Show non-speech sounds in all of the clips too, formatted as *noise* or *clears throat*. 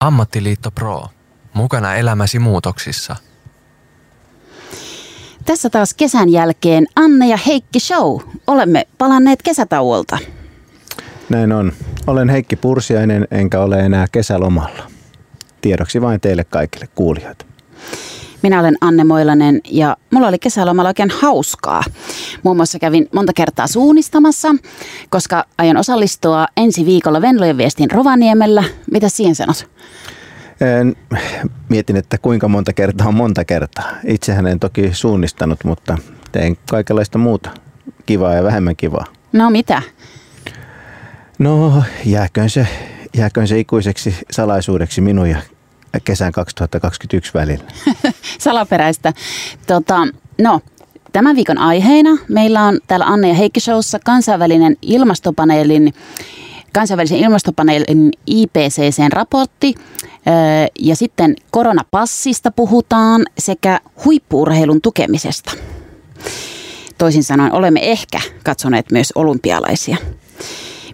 Ammattiliitto Pro. Mukana elämäsi muutoksissa. Tässä taas kesän jälkeen Anne ja Heikki Show. Olemme palanneet kesätauolta. Näin on. Olen Heikki Pursiainen enkä ole enää kesälomalla. Tiedoksi vain teille kaikille kuulijat. Minä olen Anne Moilanen ja mulla oli kesälomalla oikein hauskaa. Muun muassa kävin monta kertaa suunnistamassa, koska aion osallistua ensi viikolla Venlojen viestin Rovaniemellä. Mitä siihen sanot? En, mietin, että kuinka monta kertaa on monta kertaa. Itsehän en toki suunnistanut, mutta tein kaikenlaista muuta kivaa ja vähemmän kivaa. No mitä? No, jääköön se, jääköön se ikuiseksi salaisuudeksi minun ja kesän 2021 välillä. *laughs* Salaperäistä. Tota, no, tämän viikon aiheena meillä on täällä Anne ja Heikki Showssa kansainvälinen ilmastopaneelin kansainvälisen ilmastopaneelin IPCCn raportti ja sitten koronapassista puhutaan sekä huippuurheilun tukemisesta. Toisin sanoen olemme ehkä katsoneet myös olympialaisia.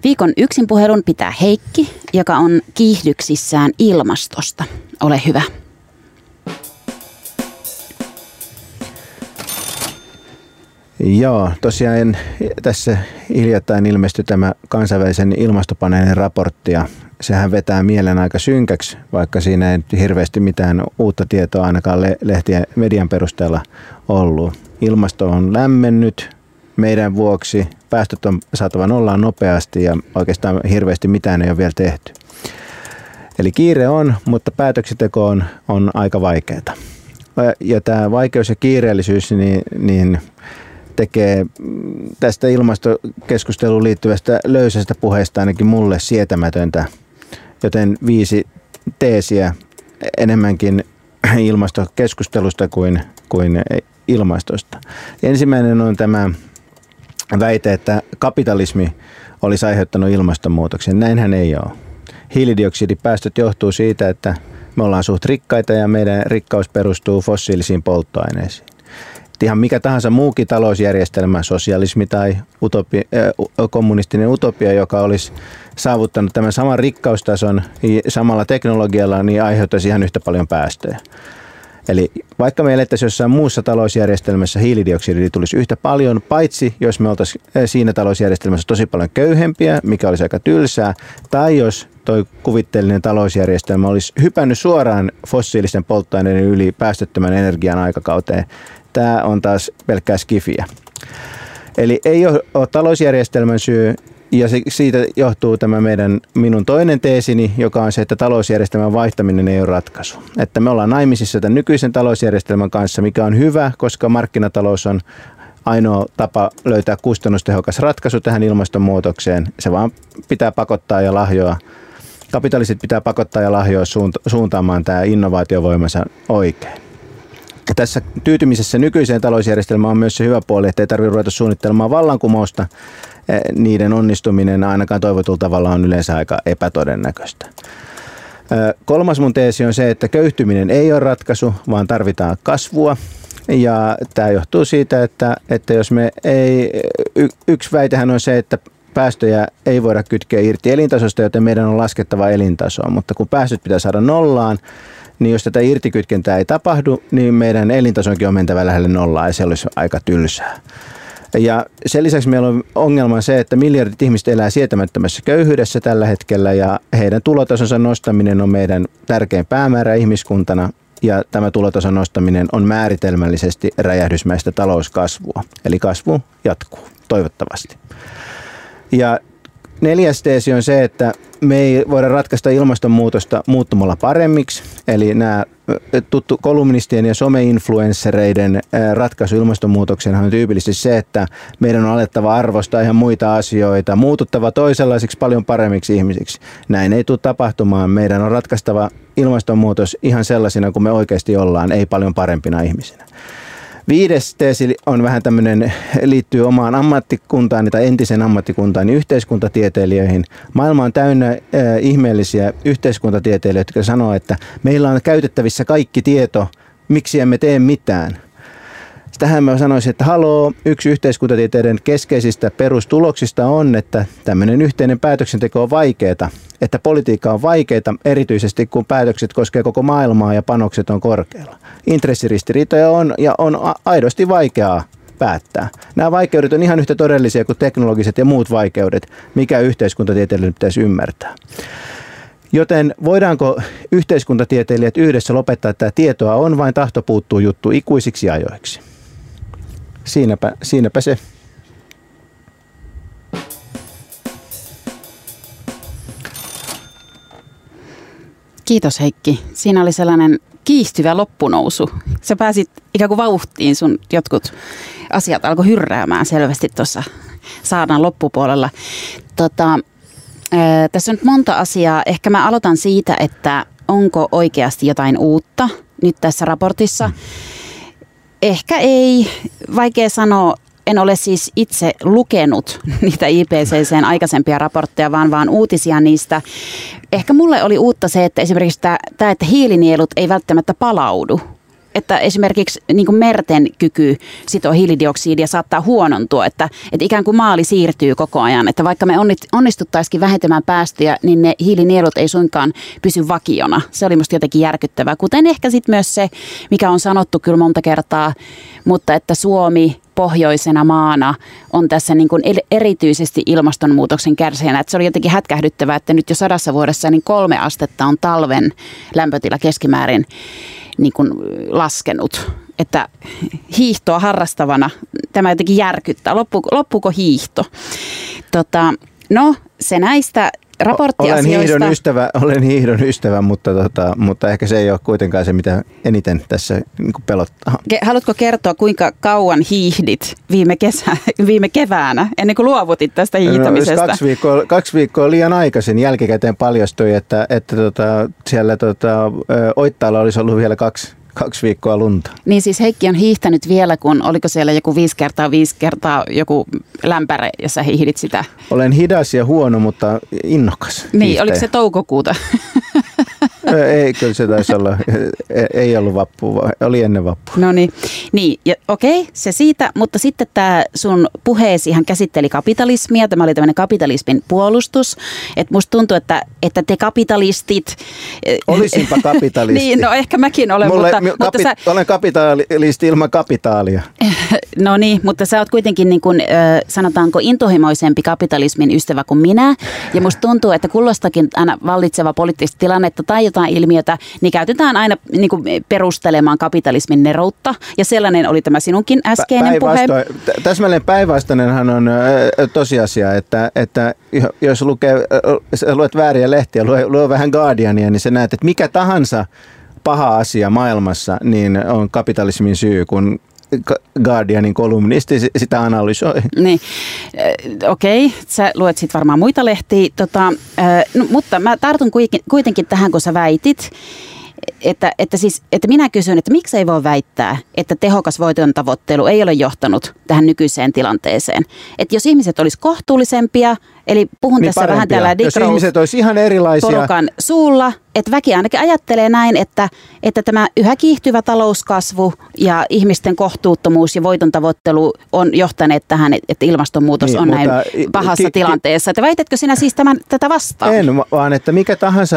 Viikon yksin puhelun pitää Heikki, joka on kiihdyksissään ilmastosta. Ole hyvä. Joo, tosiaan tässä hiljattain ilmestyi tämä kansainvälisen ilmastopaneelin raportti ja sehän vetää mielen aika synkäksi, vaikka siinä ei hirveästi mitään uutta tietoa ainakaan lehtien median perusteella ollut. Ilmasto on lämmennyt meidän vuoksi, päästöt on saatava nollaan nopeasti ja oikeastaan hirveästi mitään ei ole vielä tehty. Eli kiire on, mutta päätöksenteko on, on aika vaikeaa. Ja tämä vaikeus ja kiireellisyys, niin, niin tekee tästä ilmastokeskusteluun liittyvästä löysästä puheesta ainakin mulle sietämätöntä. Joten viisi teesiä enemmänkin ilmastokeskustelusta kuin, kuin ilmastosta. Ensimmäinen on tämä väite, että kapitalismi olisi aiheuttanut ilmastonmuutoksen. Näinhän ei ole. Hiilidioksidipäästöt johtuu siitä, että me ollaan suht rikkaita ja meidän rikkaus perustuu fossiilisiin polttoaineisiin ihan mikä tahansa muukin talousjärjestelmä, sosialismi tai utopi, äh, kommunistinen utopia, joka olisi saavuttanut tämän saman rikkaustason samalla teknologialla, niin aiheuttaisi ihan yhtä paljon päästöjä. Eli vaikka me elettäisiin jossain muussa talousjärjestelmässä, hiilidioksidi tulisi yhtä paljon, paitsi jos me oltaisiin siinä talousjärjestelmässä tosi paljon köyhempiä, mikä olisi aika tylsää, tai jos toi kuvitteellinen talousjärjestelmä olisi hypännyt suoraan fossiilisten polttoaineiden yli päästöttömän energian aikakauteen, Tämä on taas pelkkää skifiä. Eli ei ole talousjärjestelmän syy, ja siitä johtuu tämä meidän, minun toinen teesini, joka on se, että talousjärjestelmän vaihtaminen ei ole ratkaisu. Että me ollaan naimisissa tämän nykyisen talousjärjestelmän kanssa, mikä on hyvä, koska markkinatalous on ainoa tapa löytää kustannustehokas ratkaisu tähän ilmastonmuutokseen. Se vaan pitää pakottaa ja lahjoa. Kapitalistit pitää pakottaa ja lahjoa suuntaamaan tämä innovaatiovoimansa oikein tässä tyytymisessä nykyiseen talousjärjestelmään on myös se hyvä puoli, että ei tarvitse ruveta suunnittelemaan vallankumousta. Eh, niiden onnistuminen ainakaan toivotulla tavalla on yleensä aika epätodennäköistä. Eh, kolmas mun teesi on se, että köyhtyminen ei ole ratkaisu, vaan tarvitaan kasvua. Ja tämä johtuu siitä, että, että jos me ei, y, yksi väitehän on se, että päästöjä ei voida kytkeä irti elintasosta, joten meidän on laskettava elintasoa. Mutta kun päästöt pitää saada nollaan, niin jos tätä irtikytkentää ei tapahdu, niin meidän elintasonkin on mentävä lähelle nollaa ja se olisi aika tylsää. Ja sen lisäksi meillä on ongelma se, että miljardit ihmiset elää sietämättömässä köyhyydessä tällä hetkellä ja heidän tulotasonsa nostaminen on meidän tärkein päämäärä ihmiskuntana ja tämä tulotason nostaminen on määritelmällisesti räjähdysmäistä talouskasvua. Eli kasvu jatkuu, toivottavasti. Ja neljäs teesi on se, että me ei voida ratkaista ilmastonmuutosta muuttumalla paremmiksi. Eli nämä tuttu kolumnistien ja someinfluenssereiden ratkaisu ilmastonmuutokseen on tyypillisesti se, että meidän on alettava arvostaa ihan muita asioita, muututtava toisenlaisiksi paljon paremmiksi ihmisiksi. Näin ei tule tapahtumaan. Meidän on ratkaistava ilmastonmuutos ihan sellaisina kuin me oikeasti ollaan, ei paljon parempina ihmisinä. Viides teesi on vähän tämmöinen, liittyy omaan ammattikuntaan tai entisen ammattikuntaan, niin yhteiskuntatieteilijöihin. Maailma on täynnä äh, ihmeellisiä yhteiskuntatieteilijöitä, jotka sanoo, että meillä on käytettävissä kaikki tieto, miksi emme tee mitään. Tähän mä sanoisin, että haloo, yksi yhteiskuntatieteiden keskeisistä perustuloksista on, että tämmöinen yhteinen päätöksenteko on vaikeaa. Että politiikka on vaikeita, erityisesti kun päätökset koskee koko maailmaa ja panokset on korkealla. Intressiristiriitoja on ja on aidosti vaikeaa päättää. Nämä vaikeudet on ihan yhtä todellisia kuin teknologiset ja muut vaikeudet, mikä yhteiskuntatieteilijöiden pitäisi ymmärtää. Joten voidaanko yhteiskuntatieteilijät yhdessä lopettaa, että tietoa on vain tahto puuttuu juttu ikuisiksi ajoiksi? Siinäpä, siinäpä se. Kiitos Heikki. Siinä oli sellainen kiihtyvä loppunousu. Sä pääsit ikään kuin vauhtiin, sun jotkut asiat alkoi hyrräämään selvästi tuossa saadaan loppupuolella. Tota, tässä on nyt monta asiaa. Ehkä mä aloitan siitä, että onko oikeasti jotain uutta nyt tässä raportissa. Ehkä ei, vaikea sanoa en ole siis itse lukenut *laughs* niitä IPCCn aikaisempia raportteja, vaan vaan uutisia niistä. Ehkä mulle oli uutta se, että esimerkiksi tämä, että hiilinielut ei välttämättä palaudu että esimerkiksi niin merten kyky sitoa hiilidioksidia saattaa huonontua, että, että ikään kuin maali siirtyy koko ajan. Että vaikka me onnistuttaisikin vähentämään päästöjä, niin ne hiilinielut ei suinkaan pysy vakiona. Se oli musta jotenkin järkyttävää. Kuten ehkä sitten myös se, mikä on sanottu kyllä monta kertaa, mutta että Suomi pohjoisena maana on tässä niin kuin erityisesti ilmastonmuutoksen kärsijänä. Että se oli jotenkin hätkähdyttävää, että nyt jo sadassa vuodessa niin kolme astetta on talven lämpötila keskimäärin niin kuin laskenut. Että hiihtoa harrastavana tämä jotenkin järkyttää. Loppu, loppuuko hiihto? Tota, no, se näistä raporttiasioista. Olen hiihdon ystävä, olen hiihdon ystävä mutta, tota, mutta ehkä se ei ole kuitenkaan se, mitä eniten tässä niin pelottaa. Haluatko kertoa, kuinka kauan hiihdit viime, kesä, *laughs* viime keväänä, ennen kuin luovutit tästä no, hiihtämisestä? No, kaksi, viikkoa, kaksi viikkoa liian aikaisin jälkikäteen paljastui, että, että tota, siellä tota, Oittaalla olisi ollut vielä kaksi kaksi viikkoa lunta. Niin siis Heikki on hiihtänyt vielä, kun oliko siellä joku viisi kertaa viisi kertaa joku lämpäre, jossa hiihdit sitä? Olen hidas ja huono, mutta innokas. Niin, hiihtäjä. oliko se toukokuuta? *laughs* *laughs* ei, kyllä se taisi olla. Ei ollut vappu, oli ennen vappu. No niin, niin okei, okay, se siitä, mutta sitten tämä sun puheesi ihan käsitteli kapitalismia. Tämä oli tämmöinen kapitalismin puolustus. Että musta tuntuu, että, että te kapitalistit... Olisinpa *laughs* kapitalisti. niin, no ehkä mäkin olen, Mulle, mutta... kapi, mutta sä, olen kapitalisti ilman kapitaalia. *laughs* no niin, mutta sä oot kuitenkin niin kuin, sanotaanko intohimoisempi kapitalismin ystävä kuin minä. Ja musta tuntuu, että kullostakin aina vallitseva poliittista tilannetta tai jotain ilmiötä, niin käytetään aina niin kuin perustelemaan kapitalismin neroutta. Ja sellainen oli tämä sinunkin äskeinen puhe. Täsmälleen päinvastainenhan on tosiasia, että, että jos lukee, luet vääriä lehtiä, luo, luo vähän Guardiania, niin sä näet, että mikä tahansa paha asia maailmassa, niin on kapitalismin syy, kun Guardianin kolumnisti sitä analysoi. Niin, okei, okay. sä luet sitten varmaan muita lehtiä, tota, no, mutta mä tartun kuitenkin tähän, kun sä väitit, että, että, siis, että minä kysyn, että miksi ei voi väittää, että tehokas voiton tavoittelu ei ole johtanut tähän nykyiseen tilanteeseen. Että jos ihmiset olisi kohtuullisempia, eli puhun niin tässä parempia. vähän tällä Jos ihmiset olisi ihan erilaisia. Porukan suulla, että väki ainakin ajattelee näin, että, että tämä yhä kiihtyvä talouskasvu ja ihmisten kohtuuttomuus ja voiton tavoittelu on johtaneet tähän, että ilmastonmuutos niin, on näin pahassa ki- tilanteessa. Että väitätkö sinä siis tämän, tätä vastaan? En, vaan että mikä tahansa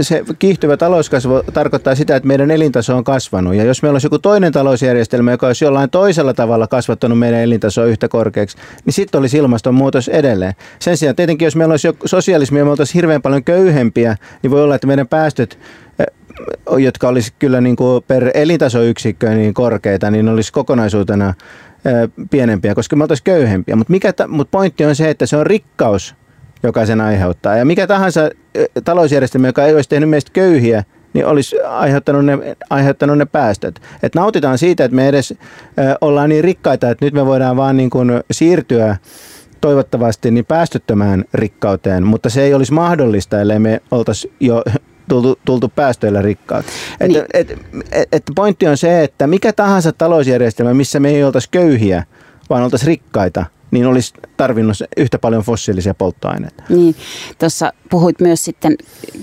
se kiihtyvä talouskasvu tarkoittaa sitä, että meidän elintaso on kasvanut. Ja jos meillä olisi joku toinen talousjärjestelmä, joka olisi jollain toisella tavalla kasvattanut meidän elintasoa yhtä korkeaksi, niin sitten olisi ilmastonmuutos edelleen. Sen sijaan tietenkin, jos meillä olisi sosialismi ja me oltaisiin hirveän paljon köyhempiä, niin voi olla, että meidän päästöt eh, jotka olisi kyllä niin kuin per elintasoyksikkö niin korkeita, niin olisi kokonaisuutena eh, pienempiä, koska me oltaisiin köyhempiä. Mutta mut pointti on se, että se on rikkaus, joka sen aiheuttaa. Ja mikä tahansa eh, talousjärjestelmä, joka ei olisi tehnyt meistä köyhiä, niin olisi aiheuttanut ne, aiheuttanut ne päästöt. Et nautitaan siitä, että me edes ollaan niin rikkaita, että nyt me voidaan vaan niin kuin siirtyä toivottavasti niin päästöttömään rikkauteen, mutta se ei olisi mahdollista, ellei me oltaisi jo tultu, tultu päästöillä rikkaaksi. Niin. Et, et, et, et pointti on se, että mikä tahansa talousjärjestelmä, missä me ei oltaisi köyhiä, vaan oltaisiin rikkaita, niin olisi tarvinnut yhtä paljon fossiilisia polttoaineita. Niin, tuossa puhuit myös sitten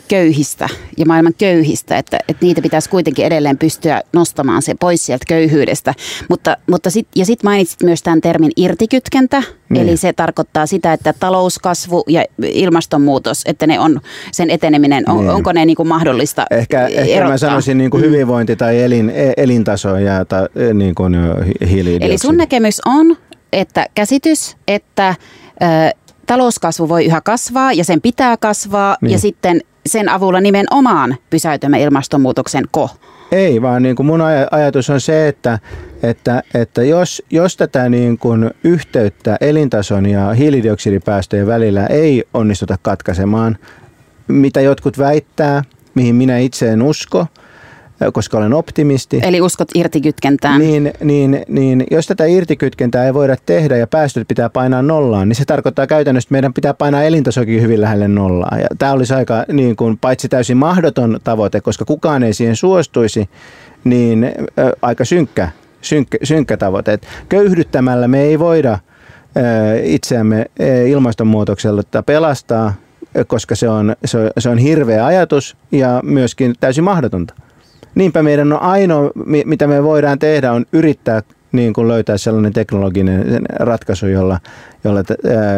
köyhistä ja maailman köyhistä, että, että niitä pitäisi kuitenkin edelleen pystyä nostamaan se pois sieltä köyhyydestä. Mutta, mutta sit, ja sitten mainitsit myös tämän termin irtikytkentä, niin. eli se tarkoittaa sitä, että talouskasvu ja ilmastonmuutos, että ne on, sen eteneminen, on, niin. onko ne niin kuin mahdollista Ehkä, ehkä mä sanoisin niin kuin mm. hyvinvointi tai elin, e, elintaso ja ta, e, niin kuin hiilidioksidi. Eli sun näkemys on, että käsitys, että ö, talouskasvu voi yhä kasvaa ja sen pitää kasvaa niin. ja sitten sen avulla nimenomaan pysäytämme ilmastonmuutoksen ko. Ei, vaan niin kuin mun ajatus on se, että, että, että jos, jos tätä niin kuin yhteyttä elintason ja hiilidioksidipäästöjen välillä ei onnistuta katkaisemaan, mitä jotkut väittää, mihin minä itse en usko – koska olen optimisti. Eli uskot irtikytkentään. Niin, niin, niin jos tätä irtikytkentää ei voida tehdä ja päästöt pitää painaa nollaan, niin se tarkoittaa käytännössä, että meidän pitää painaa elintasokin hyvin lähelle nollaa. Ja tämä olisi aika niin kuin, paitsi täysin mahdoton tavoite, koska kukaan ei siihen suostuisi, niin ä, aika synkkä, synkkä, synkkä tavoite. Et köyhdyttämällä me ei voida ä, itseämme ilmastonmuutokselta pelastaa, koska se on, se, on, se on hirveä ajatus ja myöskin täysin mahdotonta. Niinpä meidän on ainoa, mitä me voidaan tehdä, on yrittää niin kuin löytää sellainen teknologinen ratkaisu, jolla, jolla,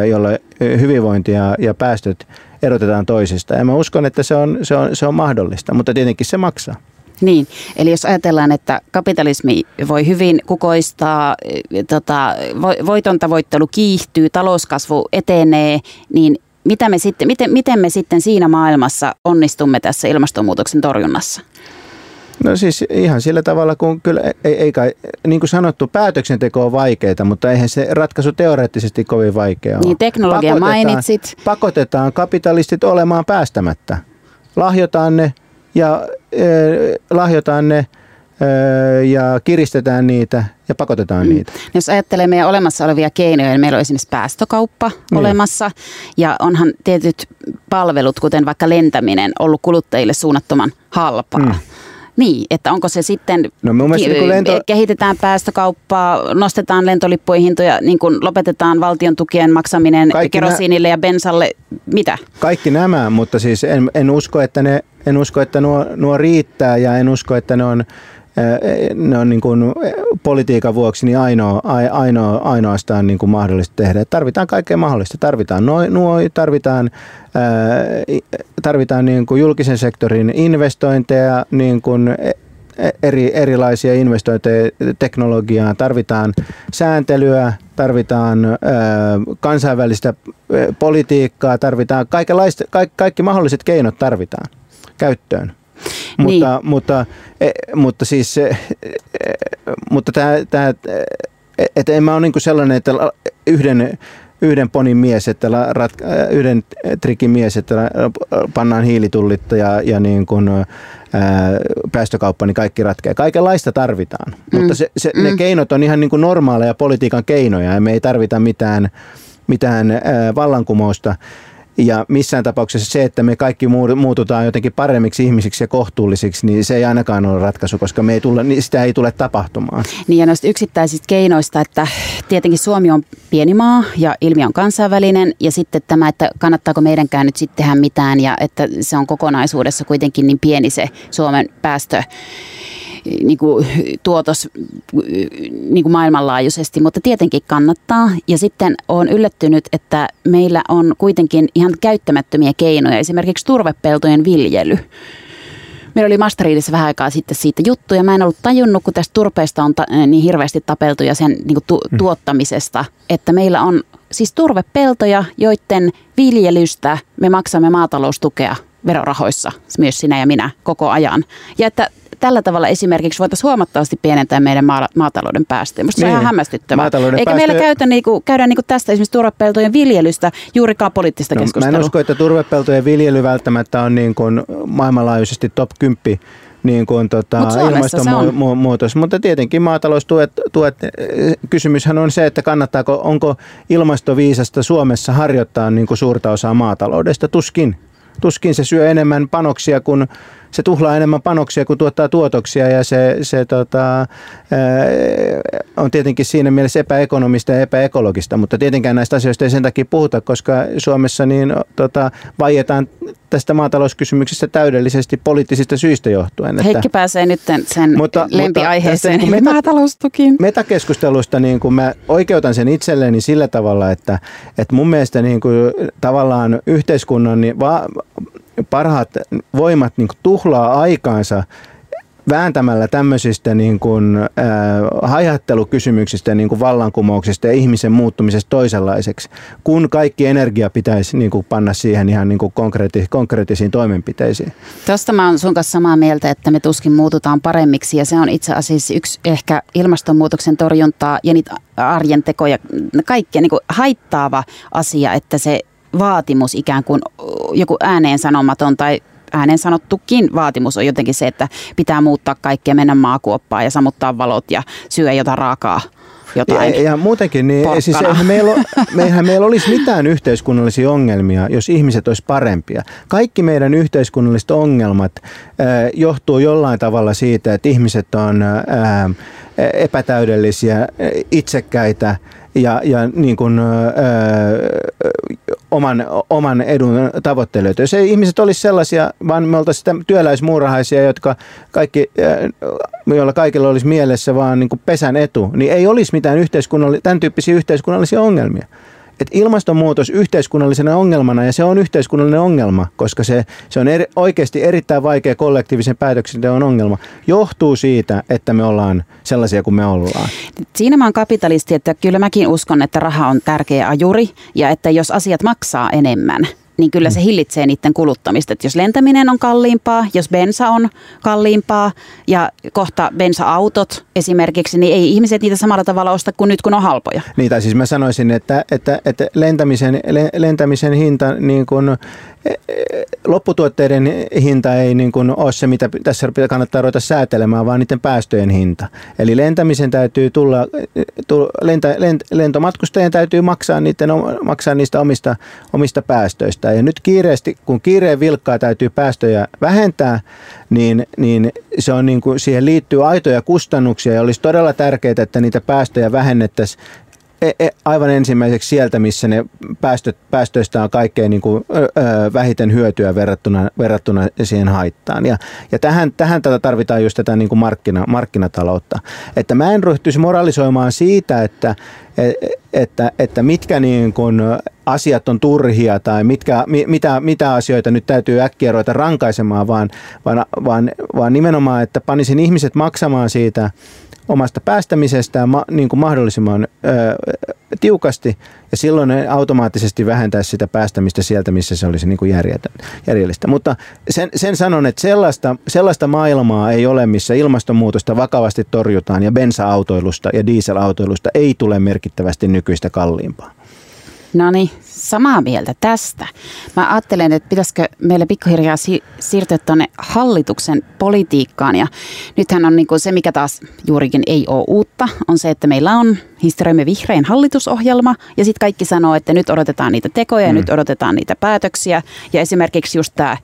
jolla hyvinvointi ja, ja päästöt erotetaan toisista. Ja mä uskon, että se on, se, on, se on mahdollista, mutta tietenkin se maksaa. Niin, eli jos ajatellaan, että kapitalismi voi hyvin kukoistaa, tota, voiton tavoittelu kiihtyy, talouskasvu etenee, niin mitä me sitten, miten, miten me sitten siinä maailmassa onnistumme tässä ilmastonmuutoksen torjunnassa? No siis ihan sillä tavalla, kun kyllä ei, ei kai, niin kuin sanottu, päätöksenteko on vaikeaa, mutta eihän se ratkaisu teoreettisesti kovin vaikea ole. Niin, teknologia pakotetaan, mainitsit. Pakotetaan kapitalistit olemaan päästämättä. Lahjotaan ne ja eh, lahjotaan ne ja kiristetään niitä ja pakotetaan mm. niitä. Jos ajattelee meidän olemassa olevia keinoja, niin meillä on esimerkiksi päästökauppa niin. olemassa ja onhan tietyt palvelut, kuten vaikka lentäminen, ollut kuluttajille suunnattoman halpaa. Mm. Niin, että onko se sitten, no, ki- niin lento... kehitetään päästökauppaa, nostetaan lentolippujen hintoja, niin kuin lopetetaan valtion tukien maksaminen Kaikki kerosiinille nä- ja bensalle, mitä? Kaikki nämä, mutta siis en, en usko, että ne en usko, että nuo, nuo riittää ja en usko, että ne on ne on niin kuin politiikan vuoksi niin ainoa, ainoa, ainoastaan niin kuin mahdollista tehdä. Tarvitaan kaikkea mahdollista. Tarvitaan nuo, nuo tarvitaan, tarvitaan niin kuin julkisen sektorin investointeja, niin kuin e, e, eri, erilaisia investointeja teknologiaan, tarvitaan sääntelyä, tarvitaan kansainvälistä politiikkaa, tarvitaan kaikki, kaikki mahdolliset keinot tarvitaan käyttöön. Niin. Mutta, mutta, e, mutta siis, e, e, mutta tämä, tämä että en mä ole niin sellainen, että yhden, yhden ponin mies, että rat, yhden trikin mies, että pannaan hiilitullit ja, ja niin kuin, ää, päästökauppa, niin kaikki ratkeaa. Kaikenlaista tarvitaan, mm. mutta se, se, mm. ne keinot on ihan niin kuin normaaleja politiikan keinoja ja me ei tarvita mitään, mitään ää, vallankumousta. Ja missään tapauksessa se, että me kaikki muututaan jotenkin paremmiksi ihmisiksi ja kohtuullisiksi, niin se ei ainakaan ole ratkaisu, koska me ei tule, niin sitä ei tule tapahtumaan. Niin ja noista yksittäisistä keinoista, että tietenkin Suomi on pieni maa ja ilmiö on kansainvälinen ja sitten tämä, että kannattaako meidänkään nyt sitten tehdä mitään ja että se on kokonaisuudessa kuitenkin niin pieni se Suomen päästö niin kuin, tuotos niin kuin maailmanlaajuisesti, mutta tietenkin kannattaa. Ja sitten olen yllättynyt, että meillä on kuitenkin ihan käyttämättömiä keinoja, esimerkiksi turvepeltojen viljely. Meillä oli Masteriidissa vähän aikaa sitten siitä juttuja. Mä en ollut tajunnut, kun tästä turpeesta on ta- niin hirveästi tapeltu ja sen niin kuin tu- mm. tuottamisesta, että meillä on siis turvepeltoja, joiden viljelystä me maksamme maataloustukea verorahoissa, myös sinä ja minä, koko ajan. Ja että tällä tavalla esimerkiksi voitaisiin huomattavasti pienentää meidän maa, maatalouden päästöjä. Minusta niin. se on ihan niin. hämmästyttävää. Eikä päästöjä... meillä käytä, niinku, käydä niinku tästä esimerkiksi turvepeltojen viljelystä juurikaan poliittista no, keskustelua. Mä en usko, että turvepeltojen viljely välttämättä on niin kuin maailmanlaajuisesti top 10 niin kuin tota, ilmastonmuutos. Mutta tietenkin maataloustuet, tuet, kysymyshän on se, että kannattaako, onko ilmastoviisasta Suomessa harjoittaa niin kuin suurta osaa maataloudesta. Tuskin. Tuskin se syö enemmän panoksia kuin se tuhlaa enemmän panoksia kuin tuottaa tuotoksia ja se, se tota, ää, on tietenkin siinä mielessä epäekonomista ja epäekologista, mutta tietenkään näistä asioista ei sen takia puhuta, koska Suomessa niin tota, vaietaan tästä maatalouskysymyksestä täydellisesti poliittisista syistä johtuen. Että, Heikki pääsee nyt sen mutta, lempiaiheeseen, mutta niin meta, maataloustukiin. Metakeskustelusta niin kuin mä oikeutan sen itselleni sillä tavalla, että, että mun mielestä niin kuin, tavallaan yhteiskunnan niin va, parhaat voimat niin kuin, tuhlaa aikaansa vääntämällä tämmöisistä niin kuin, äh, hajattelukysymyksistä, niin kuin vallankumouksista ja ihmisen muuttumisesta toisenlaiseksi, kun kaikki energia pitäisi niin kuin, panna siihen ihan niin kuin konkreetti, konkreettisiin toimenpiteisiin. Tuosta mä oon sun kanssa samaa mieltä, että me tuskin muututaan paremmiksi ja se on itse asiassa yksi ehkä ilmastonmuutoksen torjuntaa ja niitä arjen tekoja, kaikkea niin kuin haittaava asia, että se vaatimus ikään kuin joku ääneen sanomaton tai äänen sanottukin vaatimus on jotenkin se, että pitää muuttaa kaikkea, mennä maakuoppaan ja sammuttaa valot ja syödä jotain raakaa jotain ja, ja muutenkin, niin siis eihän meillä, meihän *laughs* meillä olisi mitään yhteiskunnallisia ongelmia, jos ihmiset olisi parempia. Kaikki meidän yhteiskunnalliset ongelmat äh, johtuu jollain tavalla siitä, että ihmiset on äh, epätäydellisiä, itsekkäitä ja, ja niin kuin, öö, oman, oman edun tavoittelijoita. Jos ei ihmiset olisi sellaisia, vaan me oltaisiin työläismuurahaisia, jotka kaikki, joilla kaikilla olisi mielessä vaan niin kuin pesän etu, niin ei olisi mitään yhteiskunnalli- tämän tyyppisiä yhteiskunnallisia ongelmia että ilmastonmuutos yhteiskunnallisena ongelmana, ja se on yhteiskunnallinen ongelma, koska se, se on eri, oikeasti erittäin vaikea kollektiivisen päätöksenteon ongelma, johtuu siitä, että me ollaan sellaisia kuin me ollaan. Siinä mä oon kapitalisti, että kyllä mäkin uskon, että raha on tärkeä ajuri, ja että jos asiat maksaa enemmän, niin kyllä se mm. hillitsee niiden kuluttamista. Että jos lentäminen on kalliimpaa, jos bensa on kalliimpaa ja kohta bensa-autot esimerkiksi, niin ei ihmiset niitä samalla tavalla osta kuin nyt, kun on halpoja. Niin, tai siis mä sanoisin, että, että, että lentämisen, lentämisen hinta niin kuin lopputuotteiden hinta ei niin kuin ole se, mitä tässä kannattaa ruveta säätelemään, vaan niiden päästöjen hinta. Eli lentämisen täytyy tulla, lenta, lent, lentomatkustajien täytyy maksaa, niiden, maksaa niistä omista, omista päästöistä. Ja nyt kiireesti, kun kiireen vilkkaa täytyy päästöjä vähentää, niin, niin se on niin kuin, siihen liittyy aitoja kustannuksia. Ja olisi todella tärkeää, että niitä päästöjä vähennettäisiin aivan ensimmäiseksi sieltä, missä ne päästö, päästöistä on kaikkein niin kuin, ö, vähiten hyötyä verrattuna, verrattuna siihen haittaan. Ja, ja tähän, tähän tätä tarvitaan just tätä niin kuin markkina, markkinataloutta. Että mä en ryhtyisi moralisoimaan siitä, että, e, että, että mitkä niin kuin asiat on turhia tai mitkä, mitä, mitä asioita nyt täytyy äkkiä ruveta rankaisemaan, vaan, vaan, vaan, vaan nimenomaan, että panisin ihmiset maksamaan siitä – omasta päästämisestään ma, niin kuin mahdollisimman ö, tiukasti ja silloin ne automaattisesti vähentäisi sitä päästämistä sieltä, missä se olisi niin kuin järjellistä. Mutta sen, sen sanon, että sellaista, sellaista maailmaa ei ole, missä ilmastonmuutosta vakavasti torjutaan ja bensa-autoilusta ja dieselautoilusta ei tule merkittävästi nykyistä kalliimpaa. No niin, samaa mieltä tästä. Mä ajattelen, että pitäisikö meille pikkuhiljaa si- siirtyä tuonne hallituksen politiikkaan. Ja nythän on niin se, mikä taas juurikin ei ole uutta, on se, että meillä on historiamme vihrein hallitusohjelma. Ja sitten kaikki sanoo, että nyt odotetaan niitä tekoja ja mm. nyt odotetaan niitä päätöksiä. Ja esimerkiksi just tämä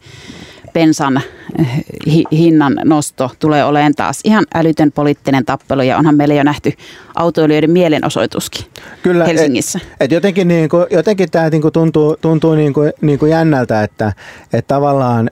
bensan eh, hinnan nosto tulee olemaan taas ihan älytön poliittinen tappelu ja onhan meillä jo nähty autoilijoiden mielenosoituskin Kyllä, Helsingissä. Et, et jotenkin, niin kuin, jotenkin tämä niin kuin tuntuu, tuntuu niin kuin, niin kuin jännältä, että, että tavallaan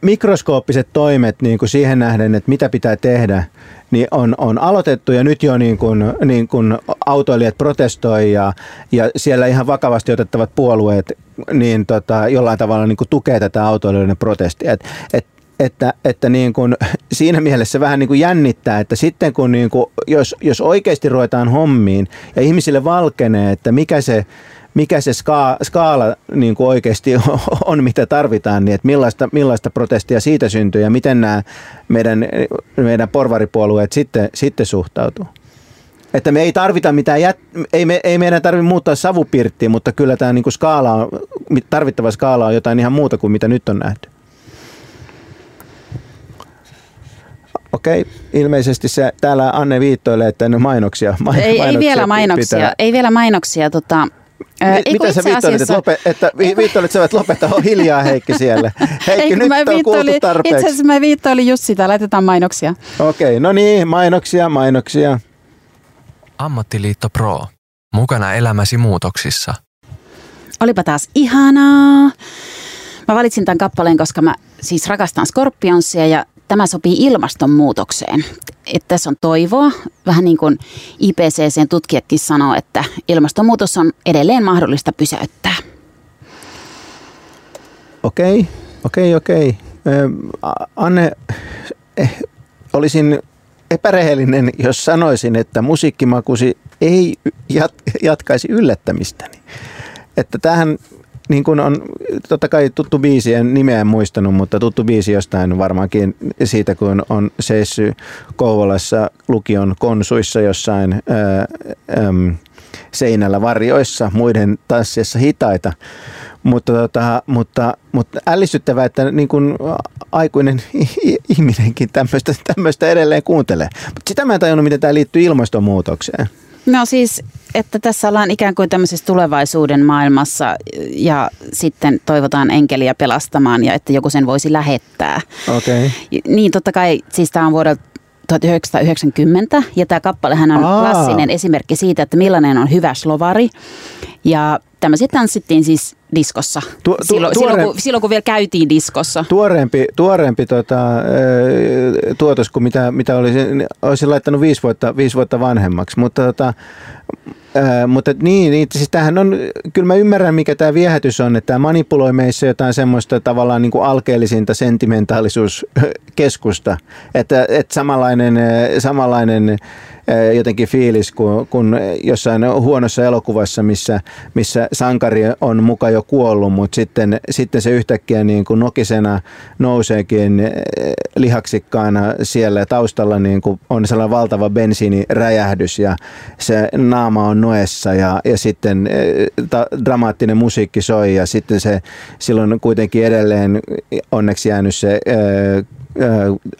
mikroskooppiset toimet niin kuin siihen nähden, että mitä pitää tehdä, niin on, on aloitettu ja nyt jo niin kuin, niin kuin autoilijat protestoi ja, ja siellä ihan vakavasti otettavat puolueet niin tota, jollain tavalla niin kuin tukee tätä autoilijoiden protestia. Et, et, että, että niin kuin, *laughs* siinä mielessä vähän niin kuin jännittää, että sitten kun niin kuin, jos, jos oikeasti ruvetaan hommiin ja ihmisille valkenee, että mikä se mikä se ska, skaala niin kuin oikeasti *laughs* on, mitä tarvitaan, niin että millaista, millaista protestia siitä syntyy ja miten nämä meidän, meidän porvaripuolueet sitten, sitten suhtautuu. Että me ei tarvita mitään, jät, ei, me, ei meidän tarvitse muuttaa savupirttiä, mutta kyllä tämä niin kuin skaala on, tarvittava skaala on jotain ihan muuta kuin mitä nyt on nähty. Okei, ilmeisesti se täällä Anne viittoilee, että en mainoksia. Main, ei, mainoksia ei vielä mainoksia, pitää. ei vielä mainoksia. Tota, Kun Mitä sä viittoilit, että, asiassa- lope, että vi- viittoilit, että sä lopettaa Ole hiljaa Heikki siellä. Heikki, nyt mä on kuultu viittoilin- Itse tarpeeksi. asiassa mä viittoilin just sitä, laitetaan mainoksia. Okei, no niin, mainoksia, mainoksia. Ammattiliitto Pro. Mukana elämäsi muutoksissa. Olipa taas ihanaa. Mä valitsin tämän kappaleen, koska mä siis rakastan Scorpionsia ja tämä sopii ilmastonmuutokseen. Että tässä on toivoa, vähän niin kuin IPCCn tutkijatkin sanoo, että ilmastonmuutos on edelleen mahdollista pysäyttää. Okei, okei, okei. Ö, A- Anne, eh, olisin epärehellinen, jos sanoisin, että musiikkimakusi ei jat- jatkaisi yllättämistäni. Että tähän niin kuin on totta kai tuttu biisi, en nimeä muistanut, mutta tuttu biisi jostain varmaankin siitä, kun on seissy Kouvolassa lukion konsuissa jossain ää, äm, seinällä varjoissa, muiden tanssiessa hitaita. Mutta, tota, mutta, mutta ällistyttävää, että niin kuin aikuinen ihminenkin tämmöistä, tämmöistä edelleen kuuntelee. Mutta sitä mä en tajunnut, miten tämä liittyy ilmastonmuutokseen. No siis, että tässä ollaan ikään kuin tämmöisessä tulevaisuuden maailmassa ja sitten toivotaan enkeliä pelastamaan ja että joku sen voisi lähettää. Okei. Niin totta kai, siis tämä on vuodelta 1990 ja tämä kappalehan on Aa. klassinen esimerkki siitä, että millainen on hyvä slovari. Ja tämmöisiä tanssittiin siis diskossa, Tu- tu- silloin, tuore- silloin, kun, silloin kun vielä käytiin diskossa. Tuoreempi, tuoreempi tota, tuotos kuin mitä, mitä olisin, olisin laittanut viisi vuotta, viisi vuotta vanhemmaksi. Mutta, tota, mutta niin, niin, siis tämähän on, kyllä mä ymmärrän mikä tämä viehätys on, että tämä manipuloi meissä jotain semmoista tavallaan niin kuin alkeellisinta sentimentaalisuuskeskusta. Että, että samanlainen, samanlainen jotenkin fiilis kuin, kuin jossain huonossa elokuvassa, missä, missä sankari on muka jo kuollut, mutta sitten, sitten se yhtäkkiä niin kuin nokisena nouseekin eh, lihaksikkaana siellä taustalla niin kuin on sellainen valtava bensiiniräjähdys ja se naama on noessa ja, ja sitten eh, ta, dramaattinen musiikki soi ja sitten se silloin kuitenkin edelleen onneksi jäänyt se eh,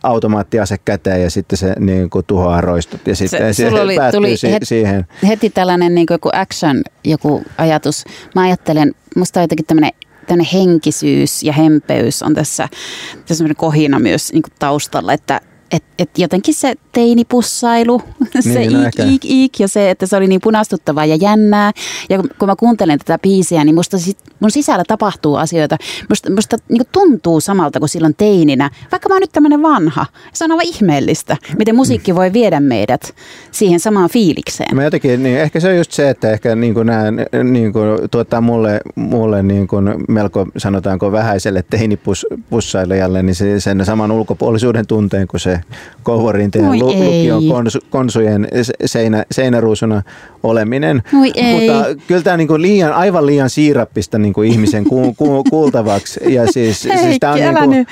automaattiase käteen ja sitten se niin kuin tuhoaa roistot ja sitten se, se oli- päättyy tuli si- het- siihen. Heti tällainen niin kuin joku action, joku ajatus. Mä ajattelen, musta on jotenkin tämmöinen tämmöinen henkisyys ja hempeys on tässä, tässä semmoinen kohina myös niin kuin taustalla, että et, et jotenkin se teinipussailu, *laughs* se Niin, no iik, iik, iik ja se, että se oli niin punastuttavaa ja jännää. Ja kun, kun mä kuuntelen tätä biisiä, niin musta sit, mun sisällä tapahtuu asioita. Musta, musta niin tuntuu samalta kuin silloin teininä, vaikka mä oon nyt tämmöinen vanha. Se on aivan ihmeellistä, miten musiikki voi viedä meidät siihen samaan fiilikseen. Mä jotenkin, niin ehkä se on just se, että ehkä niin kuin nämä niin kuin tuottaa mulle, mulle niin kuin melko sanotaanko vähäiselle teinipussailijalle niin se, sen saman ulkopuolisuuden tunteen kuin se Kouvorinteen lu, lukion konsu, konsujen se- seinä, seinäruusuna oleminen. Ei. Mutta kyllä tämä niin kuin liian, aivan liian siirappista niin kuin ihmisen ku, ku, kuultavaksi. Ja siis, siis tää on Heikki, niin kuin, nyt.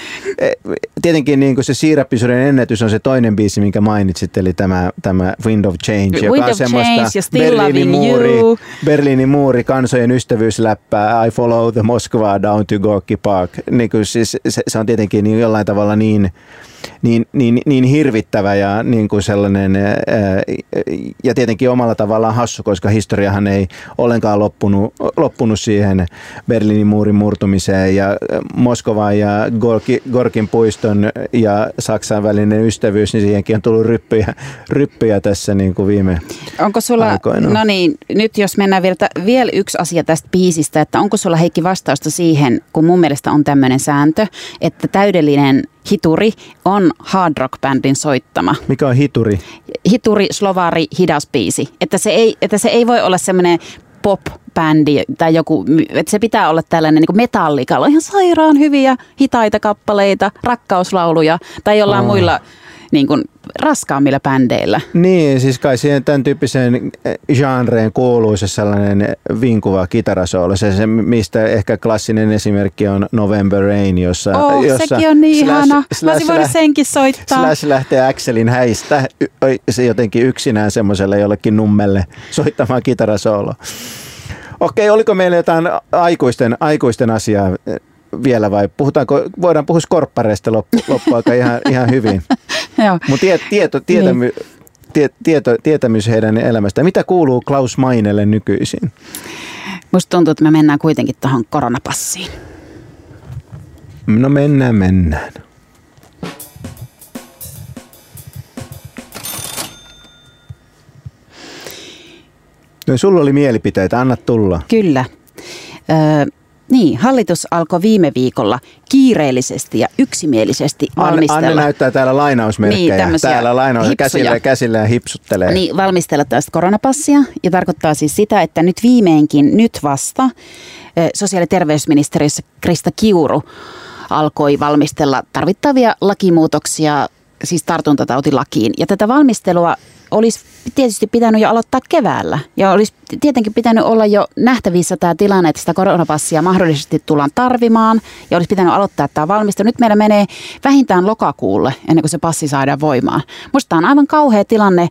tietenkin niin kuin se siirappisuuden ennätys on se toinen biisi, minkä mainitsit, eli tämä, tämä Wind of Change, joka Wind on of semmoista Berliinin muuri. Berliinin muuri, kansojen ystävyysläppää, I follow the Moskva down to Gorky Park. Niin kuin siis, se, se, on tietenkin niin jollain tavalla niin, niin, niin, niin hirvittävä ja niin kuin sellainen, ää, ja tietenkin omalla tavallaan hassu, koska historiahan ei ollenkaan loppunut, loppunut siihen Berliinin muurin murtumiseen ja Moskovan ja Gorki, Gorkin puiston ja Saksan välinen ystävyys, niin siihenkin on tullut ryppyjä, ryppyjä tässä niin kuin viime Onko sulla, aikoina. no niin, nyt jos mennään vielä, vielä yksi asia tästä biisistä, että onko sulla Heikki vastausta siihen, kun mun mielestä on tämmöinen sääntö, että täydellinen hituri on hard rock bändin soittama. Mikä on hituri? Hituri, slovari, hidas biisi. Että se ei, että se ei voi olla semmoinen pop-bändi tai joku, että se pitää olla tällainen niin metallikalla, ihan sairaan hyviä hitaita kappaleita, rakkauslauluja tai jollain Aa. muilla niin kuin raskaammilla bändeillä. Niin, siis kai siihen tämän tyyppiseen genreen kuuluu se sellainen vinkuva kitarasoolo. Se, se, mistä ehkä klassinen esimerkki on November Rain, jossa... Oh, jossa sekin on niin Slash- ihana. Mä Slash olisin voinut lä- senkin soittaa. Slash lähtee Axelin häistä se jotenkin yksinään semmoiselle jollekin nummelle soittamaan kitarasoolo. Okei, oliko meillä jotain aikuisten, aikuisten asiaa eh, vielä vai puhutaanko, voidaan puhua skorppareista loppu, loppuaika ihan, ihan hyvin. *laughs* *laughs* Mutta tie, tieto, tietämy, tie, tieto, tietämys heidän elämästä. Mitä kuuluu Klaus Mainelle nykyisin? Musta tuntuu, että me mennään kuitenkin tuohon koronapassiin. No mennään, mennään. No, sulla oli mielipiteitä, anna tulla. Kyllä. Öö, niin, hallitus alkoi viime viikolla kiireellisesti ja yksimielisesti valmistella. Anne näyttää täällä lainausmerkkejä. Niin, täällä lainaus käsillä, käsillä ja hipsuttelee. Niin, valmistella tästä koronapassia ja tarkoittaa siis sitä, että nyt viimeinkin, nyt vasta, sosiaali- ja terveysministeriössä Krista Kiuru alkoi valmistella tarvittavia lakimuutoksia siis tartuntatautilakiin. Ja tätä valmistelua olisi tietysti pitänyt jo aloittaa keväällä. Ja olisi tietenkin pitänyt olla jo nähtävissä tämä tilanne, että sitä koronapassia mahdollisesti tullaan tarvimaan. Ja olisi pitänyt aloittaa tämä valmistelu. Nyt meillä menee vähintään lokakuulle ennen kuin se passi saadaan voimaan. Minusta tämä on aivan kauhea tilanne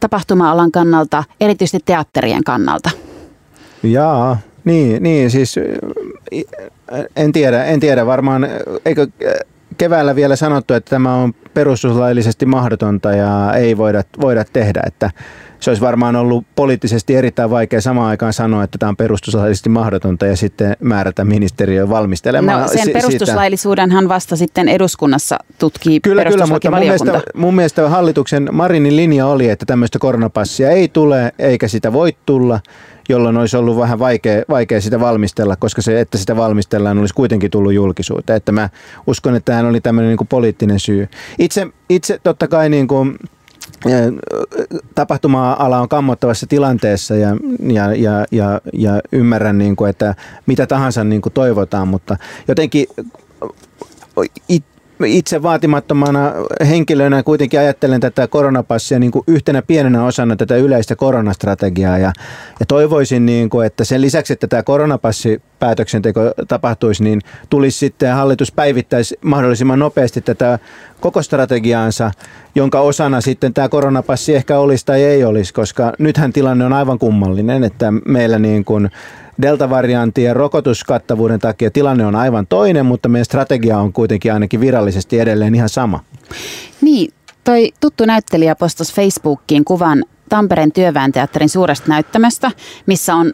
tapahtuma-alan kannalta, erityisesti teatterien kannalta. Jaa, niin, niin siis en tiedä, en tiedä varmaan, eikö keväällä vielä sanottu, että tämä on perustuslaillisesti mahdotonta ja ei voida, voida tehdä, että se olisi varmaan ollut poliittisesti erittäin vaikea samaan aikaan sanoa, että tämä on perustuslaillisesti mahdotonta ja sitten määrätä ministeriö valmistelemaan No sen perustuslaillisuudenhan vasta sitten eduskunnassa tutkii Kyllä, kyllä, mutta mun mielestä, mun mielestä hallituksen Marinin linja oli, että tämmöistä koronapassia ei tule eikä sitä voi tulla jolloin olisi ollut vähän vaikea, vaikea sitä valmistella, koska se, että sitä valmistellaan, olisi kuitenkin tullut julkisuuteen. Että mä uskon, että tähän oli tämmöinen niin kuin poliittinen syy. Itse, itse totta kai niin kuin, tapahtuma-ala on kammottavassa tilanteessa ja, ja, ja, ja, ja ymmärrän, niin kuin, että mitä tahansa niin kuin toivotaan, mutta jotenkin it, itse vaatimattomana henkilönä kuitenkin ajattelen tätä koronapassia niin kuin yhtenä pienenä osana tätä yleistä koronastrategiaa. Ja, ja toivoisin, niin kuin, että sen lisäksi, että tämä koronapassi päätöksenteko tapahtuisi, niin tulisi sitten hallitus päivittäisi mahdollisimman nopeasti tätä koko strategiaansa, jonka osana sitten tämä koronapassi ehkä olisi tai ei olisi, koska nythän tilanne on aivan kummallinen, että meillä niin kuin delta-variantin ja rokotuskattavuuden takia tilanne on aivan toinen, mutta meidän strategia on kuitenkin ainakin virallisesti edelleen ihan sama. Niin, toi tuttu näyttelijä postasi Facebookiin kuvan Tampereen työväenteatterin suuresta näyttämöstä, missä on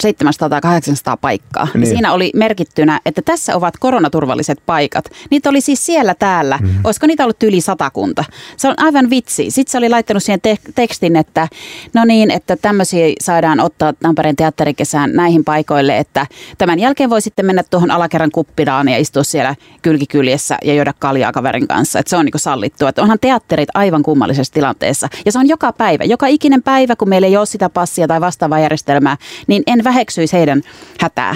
700 800 paikkaa. Niin. siinä oli merkittynä, että tässä ovat koronaturvalliset paikat. Niitä oli siis siellä täällä. Mm. Olisiko niitä ollut yli satakunta? Se on aivan vitsi. Sitten se oli laittanut siihen te- tekstin, että no niin, että tämmöisiä saadaan ottaa Tampereen teatterikesään näihin paikoille, että tämän jälkeen voi sitten mennä tuohon alakerran kuppidaan ja istua siellä kylkikyljessä ja juoda kaljaa kaverin kanssa. Että se on niin sallittua. Että onhan teatterit aivan kummallisessa tilanteessa. Ja se on joka päivä. Joka ikinen päivä, kun meillä ei ole sitä passia tai vastaavaa järjestelmää, niin en väheksyisi heidän hätää.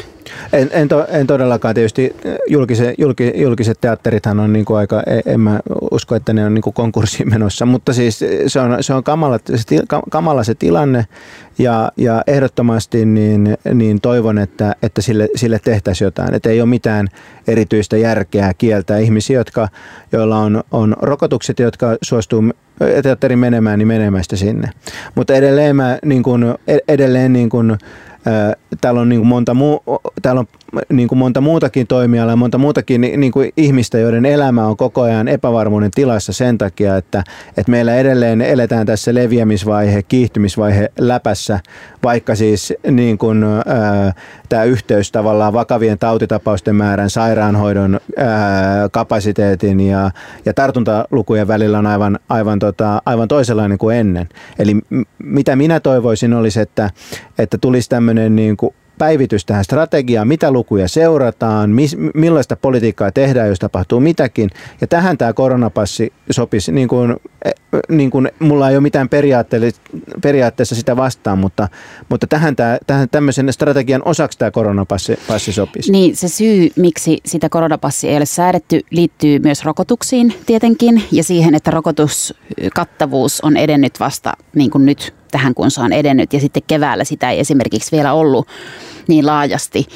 En, en, to, en todellakaan tietysti. Julkise, julki, julkiset teatterithan on niin kuin aika, e, en mä usko, että ne on niin kuin konkurssiin menossa, mutta siis se on, se on kamala, se, kamala se tilanne ja, ja ehdottomasti niin, niin toivon, että, että sille, sille tehtäisiin jotain. Että ei ole mitään erityistä järkeä kieltää ihmisiä, jotka, joilla on, on rokotukset, jotka suostuu teatterin menemään, niin menemään sitä sinne. Mutta edelleen, mä, niin kuin, e, edelleen niin kuin, Täällä on, niin monta, muu, täällä on niin kuin monta muutakin toimialaa, monta muutakin niin kuin ihmistä, joiden elämä on koko ajan epävarmuuden tilassa sen takia, että, että meillä edelleen eletään tässä leviämisvaihe, kiihtymisvaihe läpässä, vaikka siis niin kuin, ää, tämä yhteys tavallaan vakavien tautitapausten määrän, sairaanhoidon ää, kapasiteetin ja, ja tartuntalukujen välillä on aivan, aivan, tota, aivan toisenlainen kuin ennen. Eli mitä minä toivoisin olisi, että, että tulisi tämmöinen niin kuin päivitys tähän strategiaan, mitä lukuja seurataan, mis, millaista politiikkaa tehdään, jos tapahtuu mitäkin. Ja tähän tämä koronapassi sopisi, niin kuin, e, niin kuin mulla ei ole mitään periaatteessa sitä vastaan, mutta, mutta tähän, tämä, tähän tämmöisen strategian osaksi tämä koronapassi passi sopisi. Niin, se syy, miksi sitä koronapassia ei ole säädetty, liittyy myös rokotuksiin tietenkin ja siihen, että rokotuskattavuus on edennyt vasta niin kuin nyt tähän, kun se on edennyt. Ja sitten keväällä sitä ei esimerkiksi vielä ollut niin laajasti.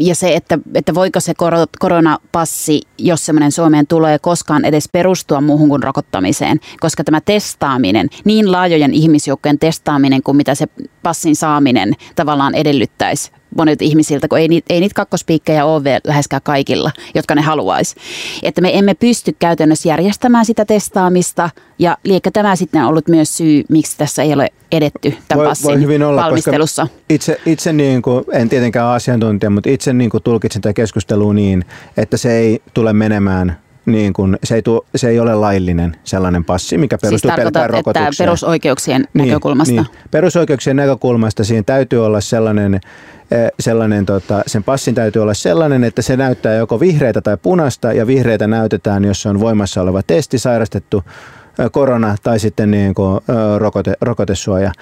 Ja se, että, että voiko se koronapassi, jos semmoinen Suomeen tulee, koskaan edes perustua muuhun kuin rokottamiseen, koska tämä testaaminen, niin laajojen ihmisjoukkojen testaaminen kuin mitä se passin saaminen tavallaan edellyttäisi, monet ihmisiltä, kun ei niitä, ei niitä kakkospiikkejä ole vielä läheskään kaikilla, jotka ne haluaisi. Että me emme pysty käytännössä järjestämään sitä testaamista ja liekö tämä sitten on ollut myös syy, miksi tässä ei ole edetty tämän Voi- passin voi hyvin olla, valmistelussa. Itse, itse niin kuin, en tietenkään asiantuntija, mutta itse niin kuin tulkitsen tätä keskustelua niin, että se ei tule menemään niin kuin, se, ei tu, se ei ole laillinen sellainen passi, mikä Siis perustuu tarkoitat, että rokotukseen. perusoikeuksien näkökulmasta. Niin. Perusoikeuksien näkökulmasta siinä täytyy olla sellainen, eh, sellainen tota, sen passin täytyy olla sellainen, että se näyttää joko vihreitä tai punaista ja vihreitä näytetään, jos on voimassa oleva testi, sairastettu eh, korona tai sitten niin kuin, eh, rokote, rokotesuoja.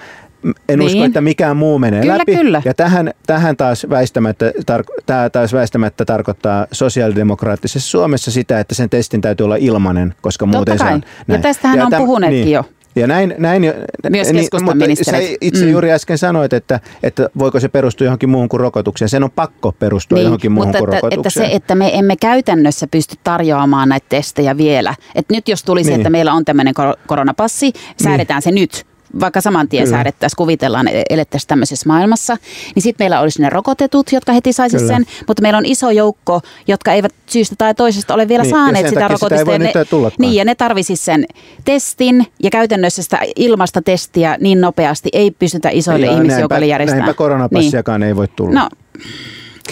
En Niin. usko, että mikään muu menee Kyllä, läpi. kyllä. Ja tähän, tähän taas, väistämättä, tar- tämä taas väistämättä tarkoittaa sosiaalidemokraattisessa Suomessa sitä, että sen testin täytyy olla ilmainen, koska muuten kai. se on Ja näin. tästähän on täm- puhuneetkin jo. Ja näin, näin jo- Myös keskustan mutta sä itse Mm. juuri äsken sanoit, että, että voiko se perustua johonkin muuhun kuin rokotukseen. Sen on pakko perustua johonkin muuhun Niin, mutta kuin että, että rokotukseen. se, että me emme käytännössä pysty tarjoamaan näitä testejä vielä. Että nyt jos tulisi, Niin. että meillä on tämmöinen kor- koronapassi, säädetään se nyt vaikka saman tien Kyllä. säädettäisiin, kuvitellaan, elettäisiin tämmöisessä maailmassa, niin sitten meillä olisi ne rokotetut, jotka heti saisi sen, mutta meillä on iso joukko, jotka eivät syystä tai toisesta ole vielä Niin, saaneet sitä takia sitä ei ja tullakaan. niin, ja ne tarvitsisi sen testin, ja käytännössä sitä ilmasta testiä niin nopeasti ei pystytä isoille Ja ihmisjoukoille näinpä, järjestämään. näinpä koronapassiakaan ei voi tulla. No,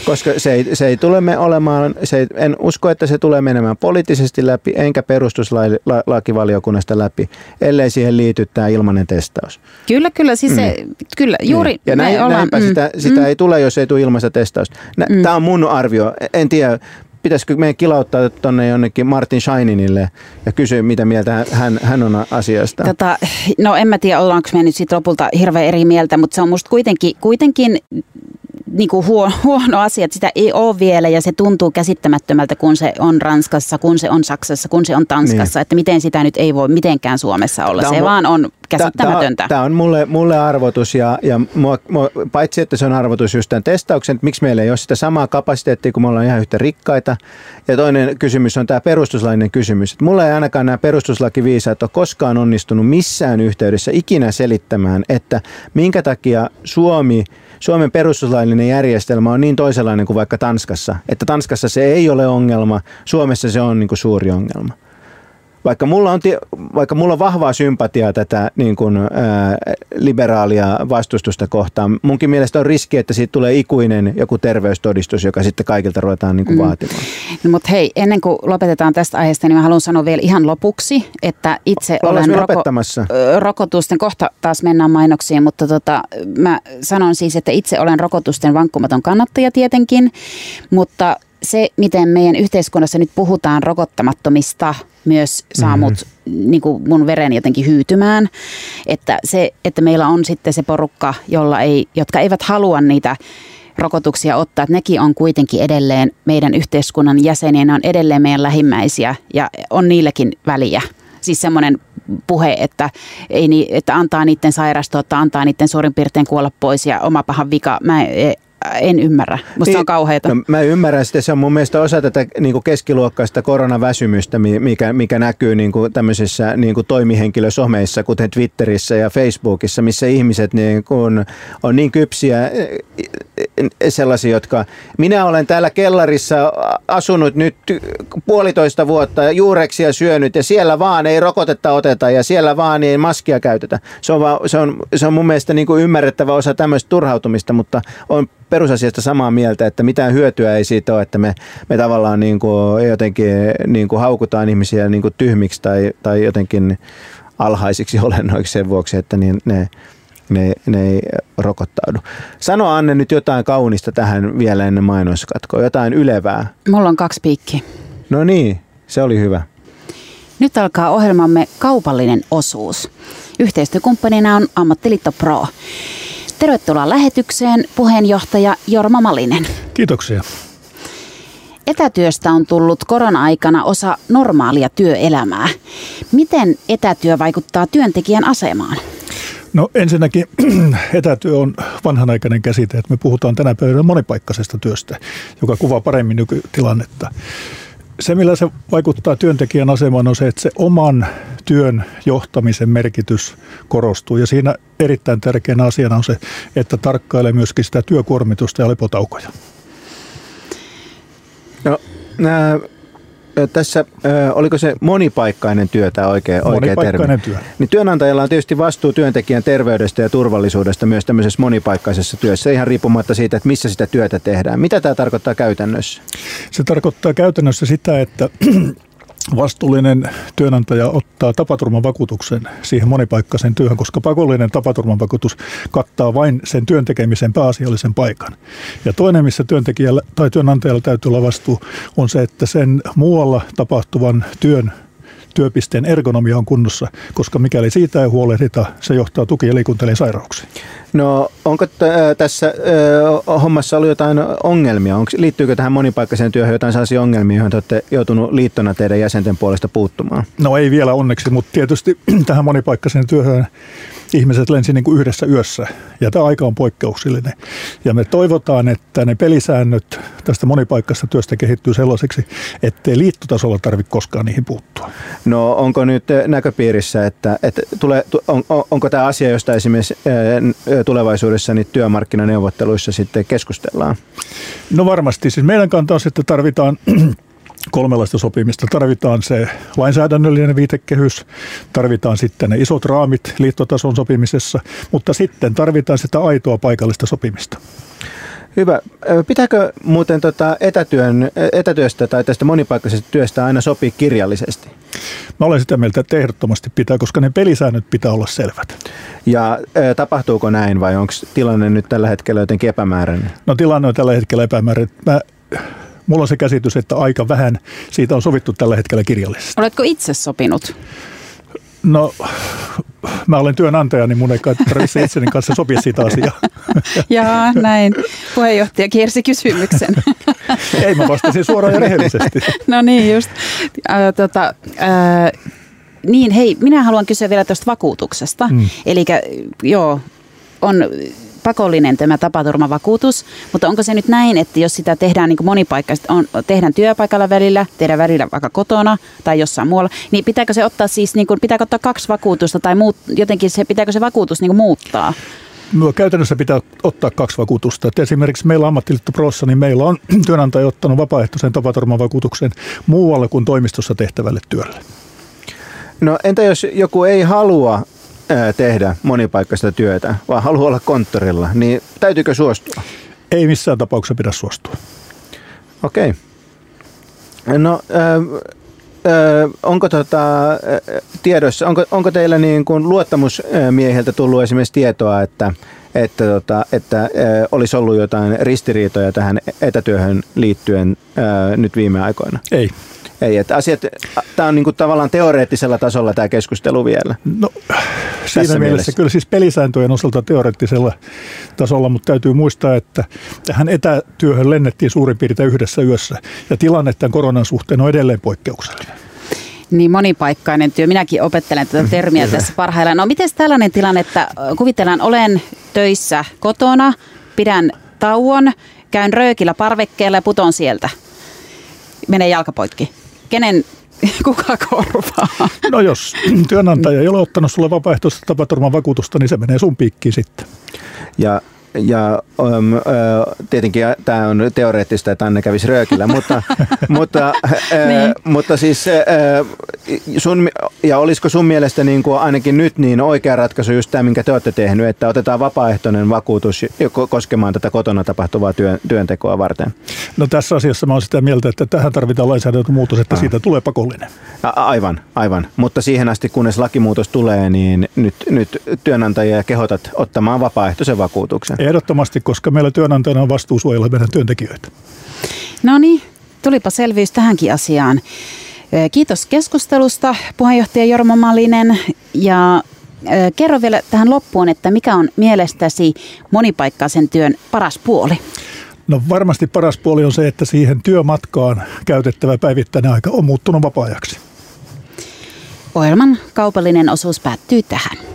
Koska se ei, se ei tule me olemaan, se ei, en usko, että se tulee menemään poliittisesti läpi, enkä perustuslakivaliokunnasta läpi, ellei siihen liity tämä ilmainen testaus. Kyllä, kyllä, siis se, kyllä, juuri Niin. Ja näin, ollaan, näinpä mm, sitä, sitä ei tule, jos ei tule ilmaista testausta. Nä, Mm. Tämä on mun arvio. En tiedä, pitäisikö meidän kilauttaa tuonne jonnekin Martin Shininille ja kysyä, mitä mieltä hän- hän, on asiasta. Tota, no en mä tiedä, ollaanko me nyt sit lopulta hirveän eri mieltä, mutta se on musta kuitenkin, kuitenkin niin kuin huono, huono asia, että sitä ei ole vielä ja se tuntuu käsittämättömältä, kun se on Ranskassa, kun se on Saksassa, kun se on Tanskassa, niin. että miten sitä nyt ei voi mitenkään Suomessa olla. Tää on se vaan on käsittämätöntä. Tämä on mulle, mulle arvotus ja, ja mua, mua, paitsi että se on arvotus just tämän testauksen, että miksi meillä ei ole sitä samaa kapasiteettia, kun me ollaan ihan yhtä rikkaita. Ja toinen kysymys on tämä perustuslainen kysymys. Että mulla ei ainakaan nämä perustuslakiviisaat ole koskaan onnistunut missään yhteydessä ikinä selittämään, että minkä takia Suomi Suomen perustuslaillinen järjestelmä on niin toisenlainen kuin vaikka Tanskassa. Että Tanskassa se ei ole ongelma, Suomessa se on niin kuin suuri ongelma vaikka mulla on, vaikka mulla on vahvaa sympatiaa tätä niin kuin, ää, liberaalia vastustusta kohtaan, munkin mielestä on riski, että siitä tulee ikuinen joku terveystodistus, joka sitten kaikilta ruvetaan niin kuin Mm. vaatimaan. No, mutta hei, ennen kuin lopetetaan tästä aiheesta, niin mä haluan sanoa vielä ihan lopuksi, että itse Ollaanko olen ö, rokotusten, kohta taas mennään mainoksiin, mutta tota, mä sanon siis, että itse olen rokotusten vankkumaton kannattaja tietenkin, mutta se, miten meidän yhteiskunnassa nyt puhutaan rokottamattomista, myös saa mut niin kuin mun veren jotenkin hyytymään. Että se, että meillä on sitten se porukka, jolla ei, jotka eivät halua niitä rokotuksia ottaa, että nekin on kuitenkin edelleen meidän yhteiskunnan jäseniä, ne on edelleen meidän lähimmäisiä ja on niillekin väliä. Siis semmoinen puhe, että, ei ni, että antaa niiden sairastua, että antaa niiden suurin piirtein kuolla pois ja oma pahan vika. Mä en, en ymmärrä. Musta se on kauheata. No, mä ymmärrän sitä. Se on mun mielestä osa tätä niin kuin keskiluokkaista koronaväsymystä, mi- mikä, mikä näkyy niin kuin tämmöisissä niin kuin toimihenkilösomeissa, kuten Twitterissä ja Facebookissa, missä ihmiset niin kuin on niin kypsiä eh, eh, sellaisia, jotka... Minä olen täällä kellarissa asunut nyt puolitoista vuotta juureksia syönyt ja siellä vaan ei rokotetta oteta ja siellä vaan ei maskia käytetä. Se on, vaan, se on, se on mun mielestä niin kuin ymmärrettävä osa tämmöistä turhautumista, mutta on perusasiasta samaa mieltä, että mitään hyötyä ei siitä ole, että me, me tavallaan niin kuin jotenkin niin kuin haukutaan ihmisiä niin kuin tyhmiksi tai, tai jotenkin alhaisiksi *laughs* olennoiksi sen vuoksi, että niin ne, ne, ne ei rokottaudu. Sano Anne nyt jotain kaunista tähän vielä ennen mainoskatkoa, jotain ylevää. Mulla on kaksi piikkiä. No niin, se oli hyvä. Nyt alkaa ohjelmamme kaupallinen osuus. Yhteistyökumppanina on Ammattiliitto Pro. Tervetuloa lähetykseen puheenjohtaja Jorma Malinen. Kiitoksia. Etätyöstä on tullut korona-aikana osa normaalia työelämää. Miten etätyö vaikuttaa työntekijän asemaan? No ensinnäkin *clears throat* etätyö on vanhanaikainen käsite, että me puhutaan tänä päivänä monipaikkaisesta työstä, joka kuvaa paremmin nykytilannetta. Se, millä se vaikuttaa työntekijän asemaan, on se, että se oman työn johtamisen merkitys korostuu. Ja siinä erittäin tärkeänä asiana on se, että tarkkailee myöskin sitä työkuormitusta ja lepotaukoja. No, nää, tässä, oliko se monipaikkainen työ tämä oikea, oikea termi? työ. Niin työnantajalla on tietysti vastuu työntekijän terveydestä ja turvallisuudesta myös tämmöisessä monipaikkaisessa työssä, ihan riippumatta siitä, että missä sitä työtä tehdään. Mitä tämä tarkoittaa käytännössä? Se tarkoittaa käytännössä sitä, että vastuullinen työnantaja ottaa tapaturmavakuutuksen siihen monipaikkaisen työhön, koska pakollinen tapaturmavakuutus kattaa vain sen työntekemisen pääasiallisen paikan. Ja toinen, missä työntekijällä tai työnantajalla täytyy olla vastuu, on se, että sen muualla tapahtuvan työn työpisteen ergonomia on kunnossa, koska mikäli siitä ei huolehdita, se johtaa tuki- ja liikuntelien sairauksiin. No onko t- tässä äh, hommassa ollut jotain ongelmia? Onko, liittyykö tähän monipaikkaiseen työhön jotain sellaisia ongelmia, joihin te olette joutunut liittona teidän jäsenten puolesta puuttumaan? No ei vielä onneksi, mutta tietysti *clears throat* tähän monipaikkaiseen työhön ihmiset lensi niin kuin yhdessä yössä ja tämä aika on poikkeuksellinen. Ja me toivotaan, että ne pelisäännöt tästä monipaikkaisesta työstä kehittyy sellaiseksi, ettei liittotasolla tarvitse koskaan niihin puuttua. No onko nyt näköpiirissä, että, että tulee, on, onko tämä asia, josta esimerkiksi tulevaisuudessa niin työmarkkinaneuvotteluissa sitten keskustellaan? No varmasti. Siis meidän kanta on, että tarvitaan kolmenlaista sopimista. Tarvitaan se lainsäädännöllinen viitekehys, tarvitaan sitten ne isot raamit liittotason sopimisessa, mutta sitten tarvitaan sitä aitoa paikallista sopimista. Hyvä. Pitääkö muuten tota etätyön, etätyöstä tai tästä monipaikkaisesta työstä aina sopii kirjallisesti? Mä olen sitä mieltä, että ehdottomasti pitää, koska ne pelisäännöt pitää olla selvät. Ja ä, tapahtuuko näin vai onko tilanne nyt tällä hetkellä jotenkin epämääräinen? No tilanne on tällä hetkellä epämääräinen. Mä mulla on se käsitys, että aika vähän siitä on sovittu tällä hetkellä kirjallisesti. Oletko itse sopinut? No, mä olen työnantaja, niin mun ei tarvitse itseni kanssa sopia siitä asiaa. *laughs* Jaa, näin. Puheenjohtaja kiersi kysymyksen. ei, mä vastasin suoraan ja rehellisesti. *laughs* no niin, just. Äh, tota, äh, niin, hei, minä haluan kysyä vielä tuosta vakuutuksesta. Mm. Eli joo, on pakollinen tämä tapaturmavakuutus, mutta onko se nyt näin, että jos sitä tehdään niin monipaikkaisesti, on, tehdään työpaikalla välillä, tehdään välillä vaikka kotona tai jossain muualla, niin pitääkö se ottaa siis, niin kuin, pitääkö ottaa kaksi vakuutusta tai muut, jotenkin se, pitääkö se vakuutus niin kuin muuttaa? No, käytännössä pitää ottaa kaksi vakuutusta. Et esimerkiksi meillä Ammattiliitto Prossa, niin meillä on *clears throat* työnantaja ottanut vapaaehtoisen tapaturmavakuutuksen muualle kuin toimistossa tehtävälle työlle. No entä jos joku ei halua tehdä monipaikkaista työtä, vaan haluaa olla konttorilla, niin täytyykö suostua? Ei missään tapauksessa pidä suostua. Okei. Okay. No, äh, äh, onko tota, äh, tiedossa, onko, onko teillä niin kuin luottamusmiehiltä tullut esimerkiksi tietoa, että, että, tota, että äh, olisi ollut jotain ristiriitoja tähän etätyöhön liittyen äh, nyt viime aikoina? Ei. Ei, että asiat, tämä on niin kuin tavallaan teoreettisella tasolla tämä keskustelu vielä. No, siinä mielessä, mielessä kyllä siis pelisääntöjen osalta teoreettisella tasolla, mutta täytyy muistaa, että tähän etätyöhön lennettiin suurin piirtein yhdessä yössä ja tilanne tämän koronan suhteen on edelleen poikkeuksellinen. Niin monipaikkainen työ. Minäkin opettelen tätä termiä tässä parhaillaan. No miten tällainen tilanne, että kuvitellaan olen töissä kotona, pidän tauon, käyn röökillä parvekkeella ja puton sieltä. Menee jalkapoikki kenen *laughs* kuka korvaa? No jos työnantaja ei ole ottanut sulle vapaaehtoista tapaturman vakuutusta, niin se menee sun piikkiin sitten. Ja ja um, uh, tietenkin tämä on teoreettista, että Anne kävisi röökillä, mutta, *laughs* mutta, uh, niin. mutta siis uh, sun, ja olisiko sun mielestä niin kuin ainakin nyt niin oikea ratkaisu just tämä, minkä te olette tehnyt, että otetaan vapaaehtoinen vakuutus koskemaan tätä kotona tapahtuvaa työn, työntekoa varten? No tässä asiassa mä olen sitä mieltä, että tähän tarvitaan lainsäädäntömuutos, että ah. siitä tulee pakollinen. A- aivan, aivan. Mutta siihen asti, kunnes lakimuutos tulee, niin nyt, nyt työnantajia kehotat ottamaan vapaaehtoisen vakuutuksen. Ehdottomasti, koska meillä työnantajana on vastuu suojella meidän työntekijöitä. No niin, tulipa selvyys tähänkin asiaan. Kiitos keskustelusta, puheenjohtaja Jorma Malinen. Ja kerro vielä tähän loppuun, että mikä on mielestäsi monipaikkaisen työn paras puoli? No varmasti paras puoli on se, että siihen työmatkaan käytettävä päivittäinen aika on muuttunut vapaa-ajaksi. Ohjelman kaupallinen osuus päättyy tähän.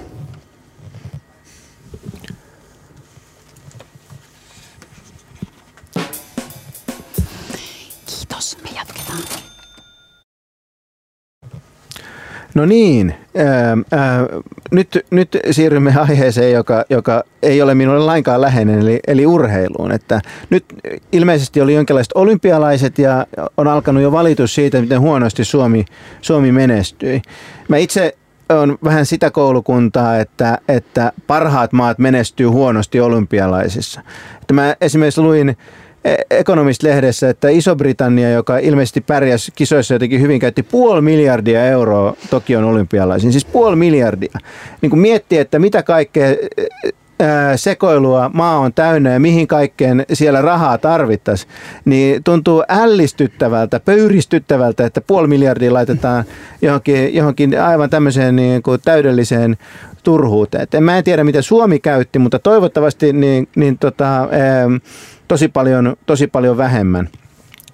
No niin, ää, ää, nyt, nyt siirrymme aiheeseen, joka, joka ei ole minulle lainkaan läheinen, eli, eli urheiluun. Että nyt ilmeisesti oli jonkinlaiset olympialaiset ja on alkanut jo valitus siitä, miten huonosti Suomi, Suomi menestyi. Mä itse on vähän sitä koulukuntaa, että, että parhaat maat menestyy huonosti olympialaisissa. Että mä esimerkiksi luin Economist-lehdessä, että Iso-Britannia, joka ilmeisesti pärjäsi kisoissa jotenkin hyvin, käytti puoli miljardia euroa Tokion olympialaisiin. Siis puoli miljardia. Niin kun miettii, että mitä kaikkea sekoilua maa on täynnä ja mihin kaikkeen siellä rahaa tarvittaisiin, niin tuntuu ällistyttävältä, pöyristyttävältä, että puoli miljardia laitetaan johonkin, johonkin aivan tämmöiseen niin kuin täydelliseen turhuuteen. Et en, mä en tiedä, mitä Suomi käytti, mutta toivottavasti niin, niin tota, tosi, paljon, tosi paljon vähemmän.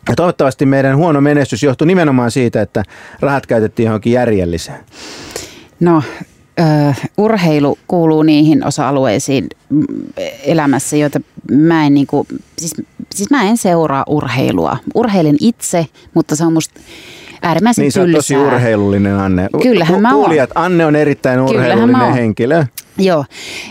Ja toivottavasti meidän huono menestys johtui nimenomaan siitä, että rahat käytettiin johonkin järjelliseen. No, urheilu kuuluu niihin osa-alueisiin elämässä, joita mä en, niin kuin, siis, siis mä en seuraa urheilua. Urheilin itse, mutta se on musta äärimmäisen Niin sä oot tosi urheilullinen Anne. Kyllähän mä oon. Kuulijat, Anne on erittäin urheilullinen henkilö. Joo,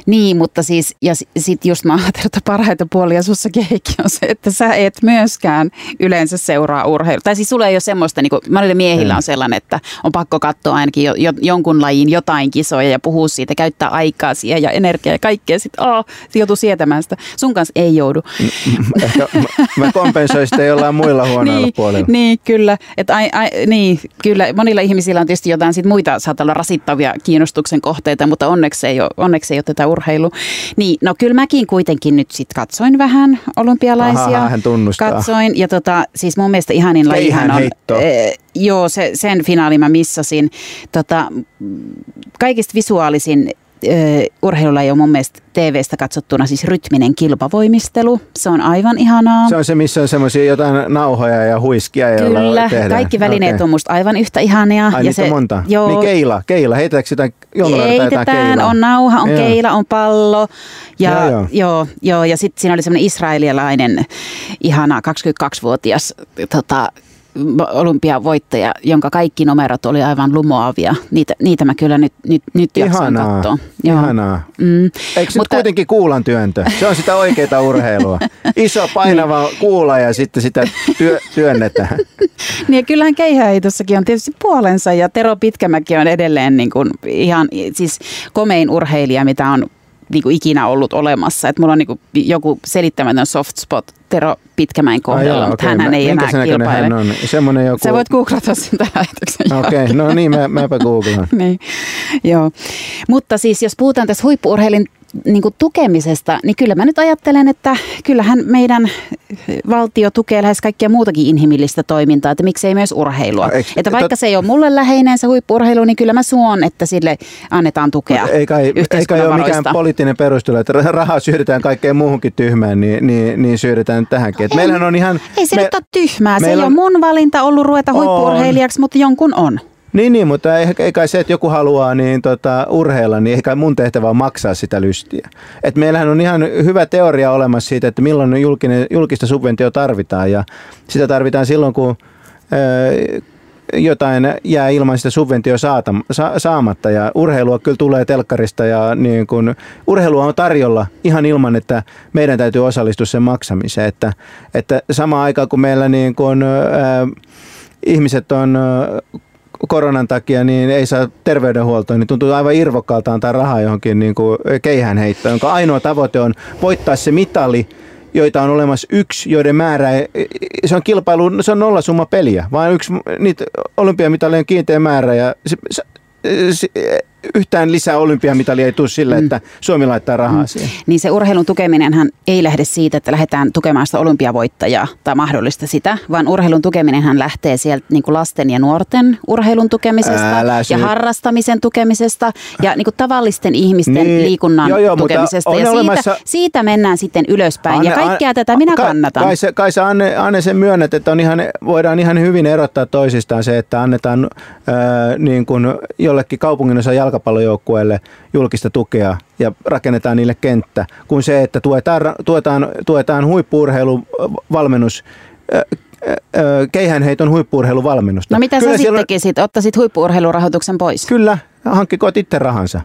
niin, mutta siis, ja sitten just mä ajattelin, että parhaita puolia sussakin Heikki on se, että sä et myöskään yleensä seuraa urheilua. Tai siis sulla ei ole semmoista, niin kuin monille miehillä on sellainen, että on pakko katsoa ainakin jo, jo, jonkun lajin jotain kisoja ja puhua siitä, käyttää aikaa siihen ja energiaa ja kaikkea. Sitten oh, joutuu sietämään sitä. Sun kanssa ei joudu. Ehkä mä kompensoin sitä jollain muilla *laughs* huonoilla niin, puolilla. Niin, kyllä. Et ai, ai, niin, kyllä. Monilla ihmisillä on tietysti jotain sit muita, saattaa olla rasittavia kiinnostuksen kohteita, mutta onneksi ei ole onneksi ei tätä urheilu. Niin, no kyllä mäkin kuitenkin nyt sitten katsoin vähän olympialaisia. Aha, hän tunnustaa. Katsoin ja tota, siis mun mielestä ihanin lajihan on... E, joo, se, sen finaali mä missasin. Tota, kaikista visuaalisin urheilulaji on mun mielestä TV-stä katsottuna siis rytminen kilpavoimistelu. Se on aivan ihanaa. Se on se, missä on semmoisia jotain nauhoja ja huiskia, joilla Kyllä, tehdään. kaikki välineet okay. on musta aivan yhtä ihania. Ai ja se, on monta? Joo. Niin keila, keila. Heitetäänkö sitä Heitetään, on nauha, on joo. keila, on pallo. Ja, joo, joo. joo, joo ja sitten siinä oli semmoinen israelialainen ihana 22-vuotias tota, olympiavoittaja, jonka kaikki numerot oli aivan lumoavia. Niitä, niitä mä kyllä nyt, nyt, nyt jaksan katsoa. Ihanaa. Mm. Eikö se Mutta, kuitenkin kuulan työntö? Se on sitä oikeaa urheilua. Iso painava niin. kuula ja sitten sitä työ, työnnetään. *laughs* niin ja kyllähän keihäitossakin on tietysti puolensa ja Tero Pitkämäki on edelleen niin kuin ihan siis komein urheilija, mitä on niin kuin ikinä ollut olemassa. Että mulla on niin kuin joku selittämätön soft spot Tero Pitkämäen kohdalla, Ai mutta okay. hän ei enää kilpaile. Hän on? Semmoinen joku... Sä voit googlata sen tämän lähetyksen Okei, okay. no niin, mä, mäpä googlaan. *laughs* niin, joo. Mutta siis jos puhutaan tässä huippuurheilin niin kuin tukemisesta, niin kyllä mä nyt ajattelen, että kyllähän meidän valtio tukee lähes kaikkea muutakin inhimillistä toimintaa, että miksei myös urheilua. Eikö, että vaikka se ei ole mulle läheinen se huippurheilu, niin kyllä mä suon, että sille annetaan tukea Ei kai, ei kai ole mikään poliittinen perustelu, että rahaa syydetään kaikkeen muuhunkin tyhmään, niin, niin, niin syydetään tähänkin. Meillähän on ihan... Ei se me, nyt ole tyhmää, se ei on... ole mun valinta ollut ruveta huippurheilijaksi, mutta jonkun on. Niin, niin mutta ei, ei kai se, että joku haluaa niin tota, urheilla, niin ehkä mun tehtävä on maksaa sitä lystiä. Et meillähän on ihan hyvä teoria olemassa siitä, että milloin julkinen, julkista subventio tarvitaan ja sitä tarvitaan silloin, kun ö, jotain jää ilman sitä subventio saata, sa, saamatta ja urheilua kyllä tulee telkkarista ja niin kun, urheilua on tarjolla ihan ilman, että meidän täytyy osallistua sen maksamiseen. Että, että samaan aikaan kun meillä niin kun, ää, ihmiset on koronan takia niin ei saa terveydenhuoltoa, niin tuntuu aivan irvokkaalta antaa rahaa johonkin niin kuin keihänheittoon, jonka ainoa tavoite on voittaa se mitali, joita on olemassa yksi, joiden määrä, se on kilpailu, se on nollasumma peliä, vaan yksi niitä olympiamitalien kiinteä määrä ja se, se, se, yhtään lisää olympiamitalia ei tule sillä, mm. että Suomi laittaa rahaa mm. siihen. Niin se urheilun tukeminenhan ei lähde siitä, että lähdetään tukemaan sitä olympiavoittajaa tai mahdollista sitä, vaan urheilun tukeminenhan lähtee sieltä niin kuin lasten ja nuorten urheilun tukemisesta Älä ja harrastamisen tukemisesta ja niin kuin tavallisten ihmisten niin, liikunnan joo, joo, tukemisesta. Ja siitä, siitä mennään sitten ylöspäin Anne, ja kaikkea Anne, tätä minä kannatan. Kai, se, kai se Anne, Anne sen myönnät, että on ihan, voidaan ihan hyvin erottaa toisistaan se, että annetaan äh, niin kuin jollekin kaupunginosan jalka jalkapallojoukkueelle julkista tukea ja rakennetaan niille kenttä, kuin se, että tuetaan, tuetaan, tuetaan huippuurheilun valmennus keihänheiton huippuurheiluvalmennusta. No mitä Kyllä sä sitten on- tekisit? Ottaisit huippuurheilurahoituksen pois? Kyllä, hankkikoot itse rahansa.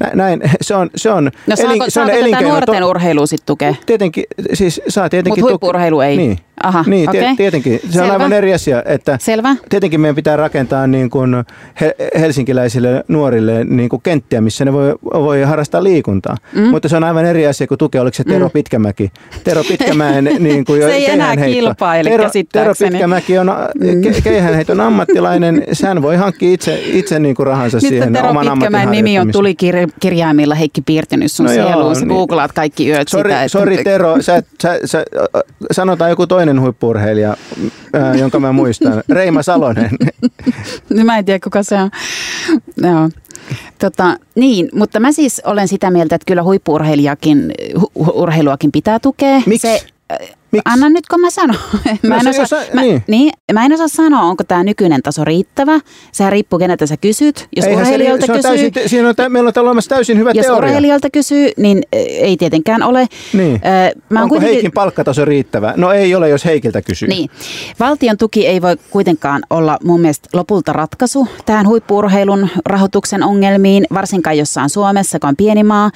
Nä- Näin, *laughs* se on, se on, No saako, se on saako tätä elinkeino. nuorten urheilua sitten tukea? Tietenkin, siis saa tietenkin... Mut tuki- huippu-urheilu ei. Niin, Aha, niin okei. tietenkin. Se on Selvä. aivan eri asia, että Selvä. tietenkin meidän pitää rakentaa niin kuin he, helsinkiläisille nuorille niin kuin kenttiä, missä ne voi, voi harrastaa liikuntaa. Mm. Mutta se on aivan eri asia kuin tukea, oliko se Tero mm. Pitkämäki. Tero Pitkämäen *laughs* niin kuin Se ei enää kilpaile, Tero, Tero. Pitkämäki on mm. ke, keihänheiton ammattilainen. Hän voi hankkia itse, itse niin kuin rahansa Nyt siihen Tero oman Pitkämäen nimi on tuli kirjaimilla Heikki Piirtynyt sun No sieluun. Niin. googlaat kaikki yöt Sori, sitä. sori Tero, sä, sä, sä, sanotaan joku toinen huippurheilija, ää, jonka mä muistan. Reima Salonen. No *laughs* Mä en tiedä, kuka se on. Joo. Tota, niin, mutta mä siis olen sitä mieltä, että kyllä huippuurheilijakin, hu- urheiluakin pitää tukea. Miksi? Se, Miksi? Anna nyt, kun mä sanon. *laughs* mä, en se osaa, jos- mä, niin. niin, mä en osaa sanoa, onko tämä nykyinen taso riittävä. Sehän riippuu, keneltä sä kysyt. Jos Eihän se, urheilijoilta se on kysyy, täysin, te- siinä on, tä- meillä on täällä olemassa täysin hyvä jos teoria. urheilijoilta kysyy, niin ei tietenkään ole. Niin. Mä Onko kuitenkin- Heikin palkkataso riittävä? No ei ole, jos Heikiltä kysyy. niin. Valtion tuki ei voi kuitenkaan olla mun mielestä lopulta ratkaisu tähän huippuurheilun rahoituksen ongelmiin, varsinkaan jossain Suomessa, joka on pieni maa.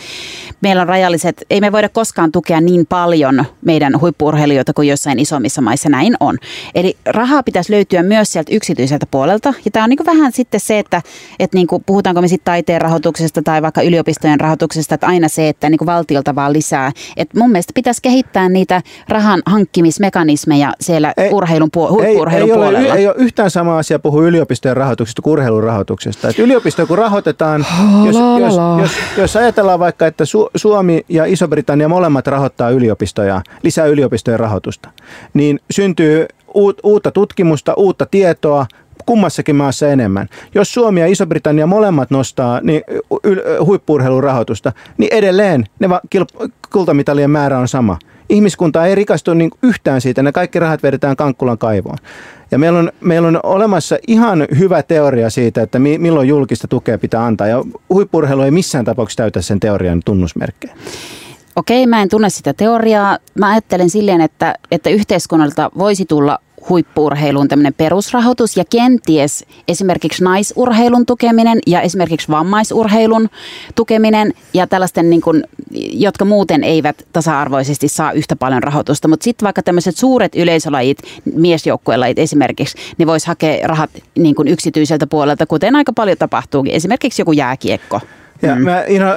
Meillä on rajalliset, ei me voida koskaan tukea niin paljon meidän huippuurheilijoita kuin jossain isommissa maissa näin on. Eli rahaa pitäisi löytyä myös sieltä yksityiseltä puolelta. Ja tämä on niin vähän sitten se, että, että niin kuin, puhutaanko me sitten taiteen rahoituksesta tai vaikka yliopistojen rahoituksesta, että aina se, että niin kuin valtiolta vaan lisää. Et mun mielestä pitäisi kehittää niitä rahan hankkimismekanismeja siellä Ei- urheilun puol- Ei, ei, ole, puolella. ei ole yhtään sama asia puhua yliopistojen rahoituksesta kuin urheilun rahoituksesta. Et yliopisto kun rahoitetaan, jos, jos, jos, jos ajatellaan vaikka, että Su- Suomi ja Iso-Britannia molemmat rahoittaa yliopistoja, lisää yliopistojen rahoitusta, niin syntyy uut, uutta tutkimusta, uutta tietoa, kummassakin maassa enemmän. Jos Suomi ja Iso-Britannia molemmat nostaa niin huippuurheilun rahoitusta, niin edelleen ne va- kultamitalien määrä on sama. Ihmiskunta ei rikastu niin yhtään siitä, ne kaikki rahat vedetään Kankkulan kaivoon. Ja meillä on, meillä on olemassa ihan hyvä teoria siitä, että mi- milloin julkista tukea pitää antaa. Ja huippurheilu ei missään tapauksessa täytä sen teorian tunnusmerkkejä. Okei, mä en tunne sitä teoriaa. Mä ajattelen silleen, että, että yhteiskunnalta voisi tulla huippuurheiluun tämmöinen perusrahoitus ja kenties esimerkiksi naisurheilun tukeminen ja esimerkiksi vammaisurheilun tukeminen ja tällaisten, niin kuin, jotka muuten eivät tasa-arvoisesti saa yhtä paljon rahoitusta. Mutta sitten vaikka tämmöiset suuret yleisölajit, miesjoukkuelajit esimerkiksi, niin voisi hakea rahat niin kuin yksityiseltä puolelta, kuten aika paljon tapahtuukin. Esimerkiksi joku jääkiekko. Ja mm. mä inho,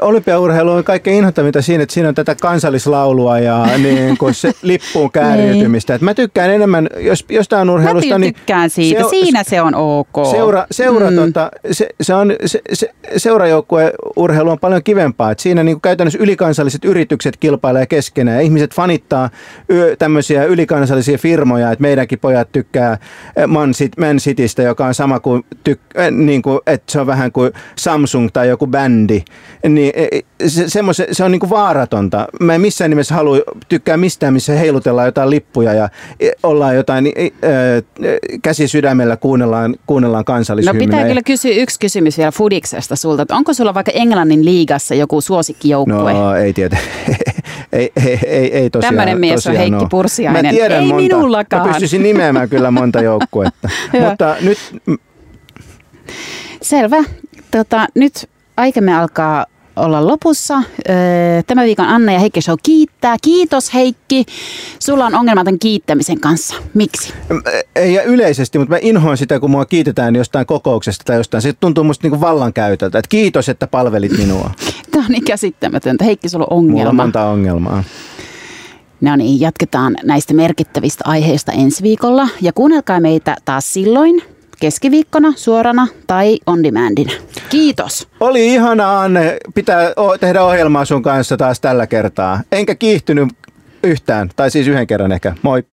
olympiaurheilu on kaikkein inhottavinta siinä, että siinä on tätä kansallislaulua ja *laughs* niin kuin se lippuun kääriytymistä. Et mä tykkään enemmän, jos jostain Mä urheilusta, niin tykkään siitä. se- Siinä se on ok. Seura, seura mm. tota, se, se on, se, se, seurajoukkueurheilu on paljon kivempaa. Et siinä niin kuin käytännössä ylikansalliset yritykset kilpailee keskenään ja ihmiset fanittaa y, tämmöisiä ylikansallisia firmoja, että meidänkin pojat tykkää eh, Man, City, Man Citystä, joka on sama kuin, tyk, niin kuin, että se on vähän kuin Samsung tai joku bändi. Niin, eh, se, semmose, se on niin kuin vaaratonta. Mä en missään nimessä halua tykkää mistään, missä heilutellaan jotain lippuja ja eh, ollaan jotain eh, käsi sydämellä kuunnellaan, kuunnellaan No kansallishymnejä. pitää kyllä kysyä yksi kysymys vielä Fudiksesta sulta. Että onko sulla vaikka Englannin liigassa joku suosikkijoukkue? No ei tiedä. *laughs* ei, ei, ei, ei tosiaan. Tämmöinen mies on tosiaan Heikki oo. Pursiainen. Mä tiedän Ei monta. minullakaan. Mä pystyisin nimeämään kyllä monta joukkuetta. *laughs* Mutta nyt Selvä. Tota, nyt aikamme alkaa olla lopussa. Tämän viikon Anna ja Heikki Show kiittää. Kiitos Heikki. Sulla on ongelma tämän kiittämisen kanssa. Miksi? ei ja yleisesti, mutta mä inhoan sitä, kun mua kiitetään jostain kokouksesta tai jostain. Se tuntuu musta niinku vallankäytöltä. Että kiitos, että palvelit minua. *laughs* Tämä on niin käsittämätöntä. Heikki, sulla on Mulla on ongelma. monta ongelmaa. No niin, jatketaan näistä merkittävistä aiheista ensi viikolla. Ja kuunnelkaa meitä taas silloin keskiviikkona, suorana tai on demandina. Kiitos. Oli ihanaa, Anne, pitää tehdä ohjelmaa sun kanssa taas tällä kertaa. Enkä kiihtynyt yhtään, tai siis yhden kerran ehkä. Moi.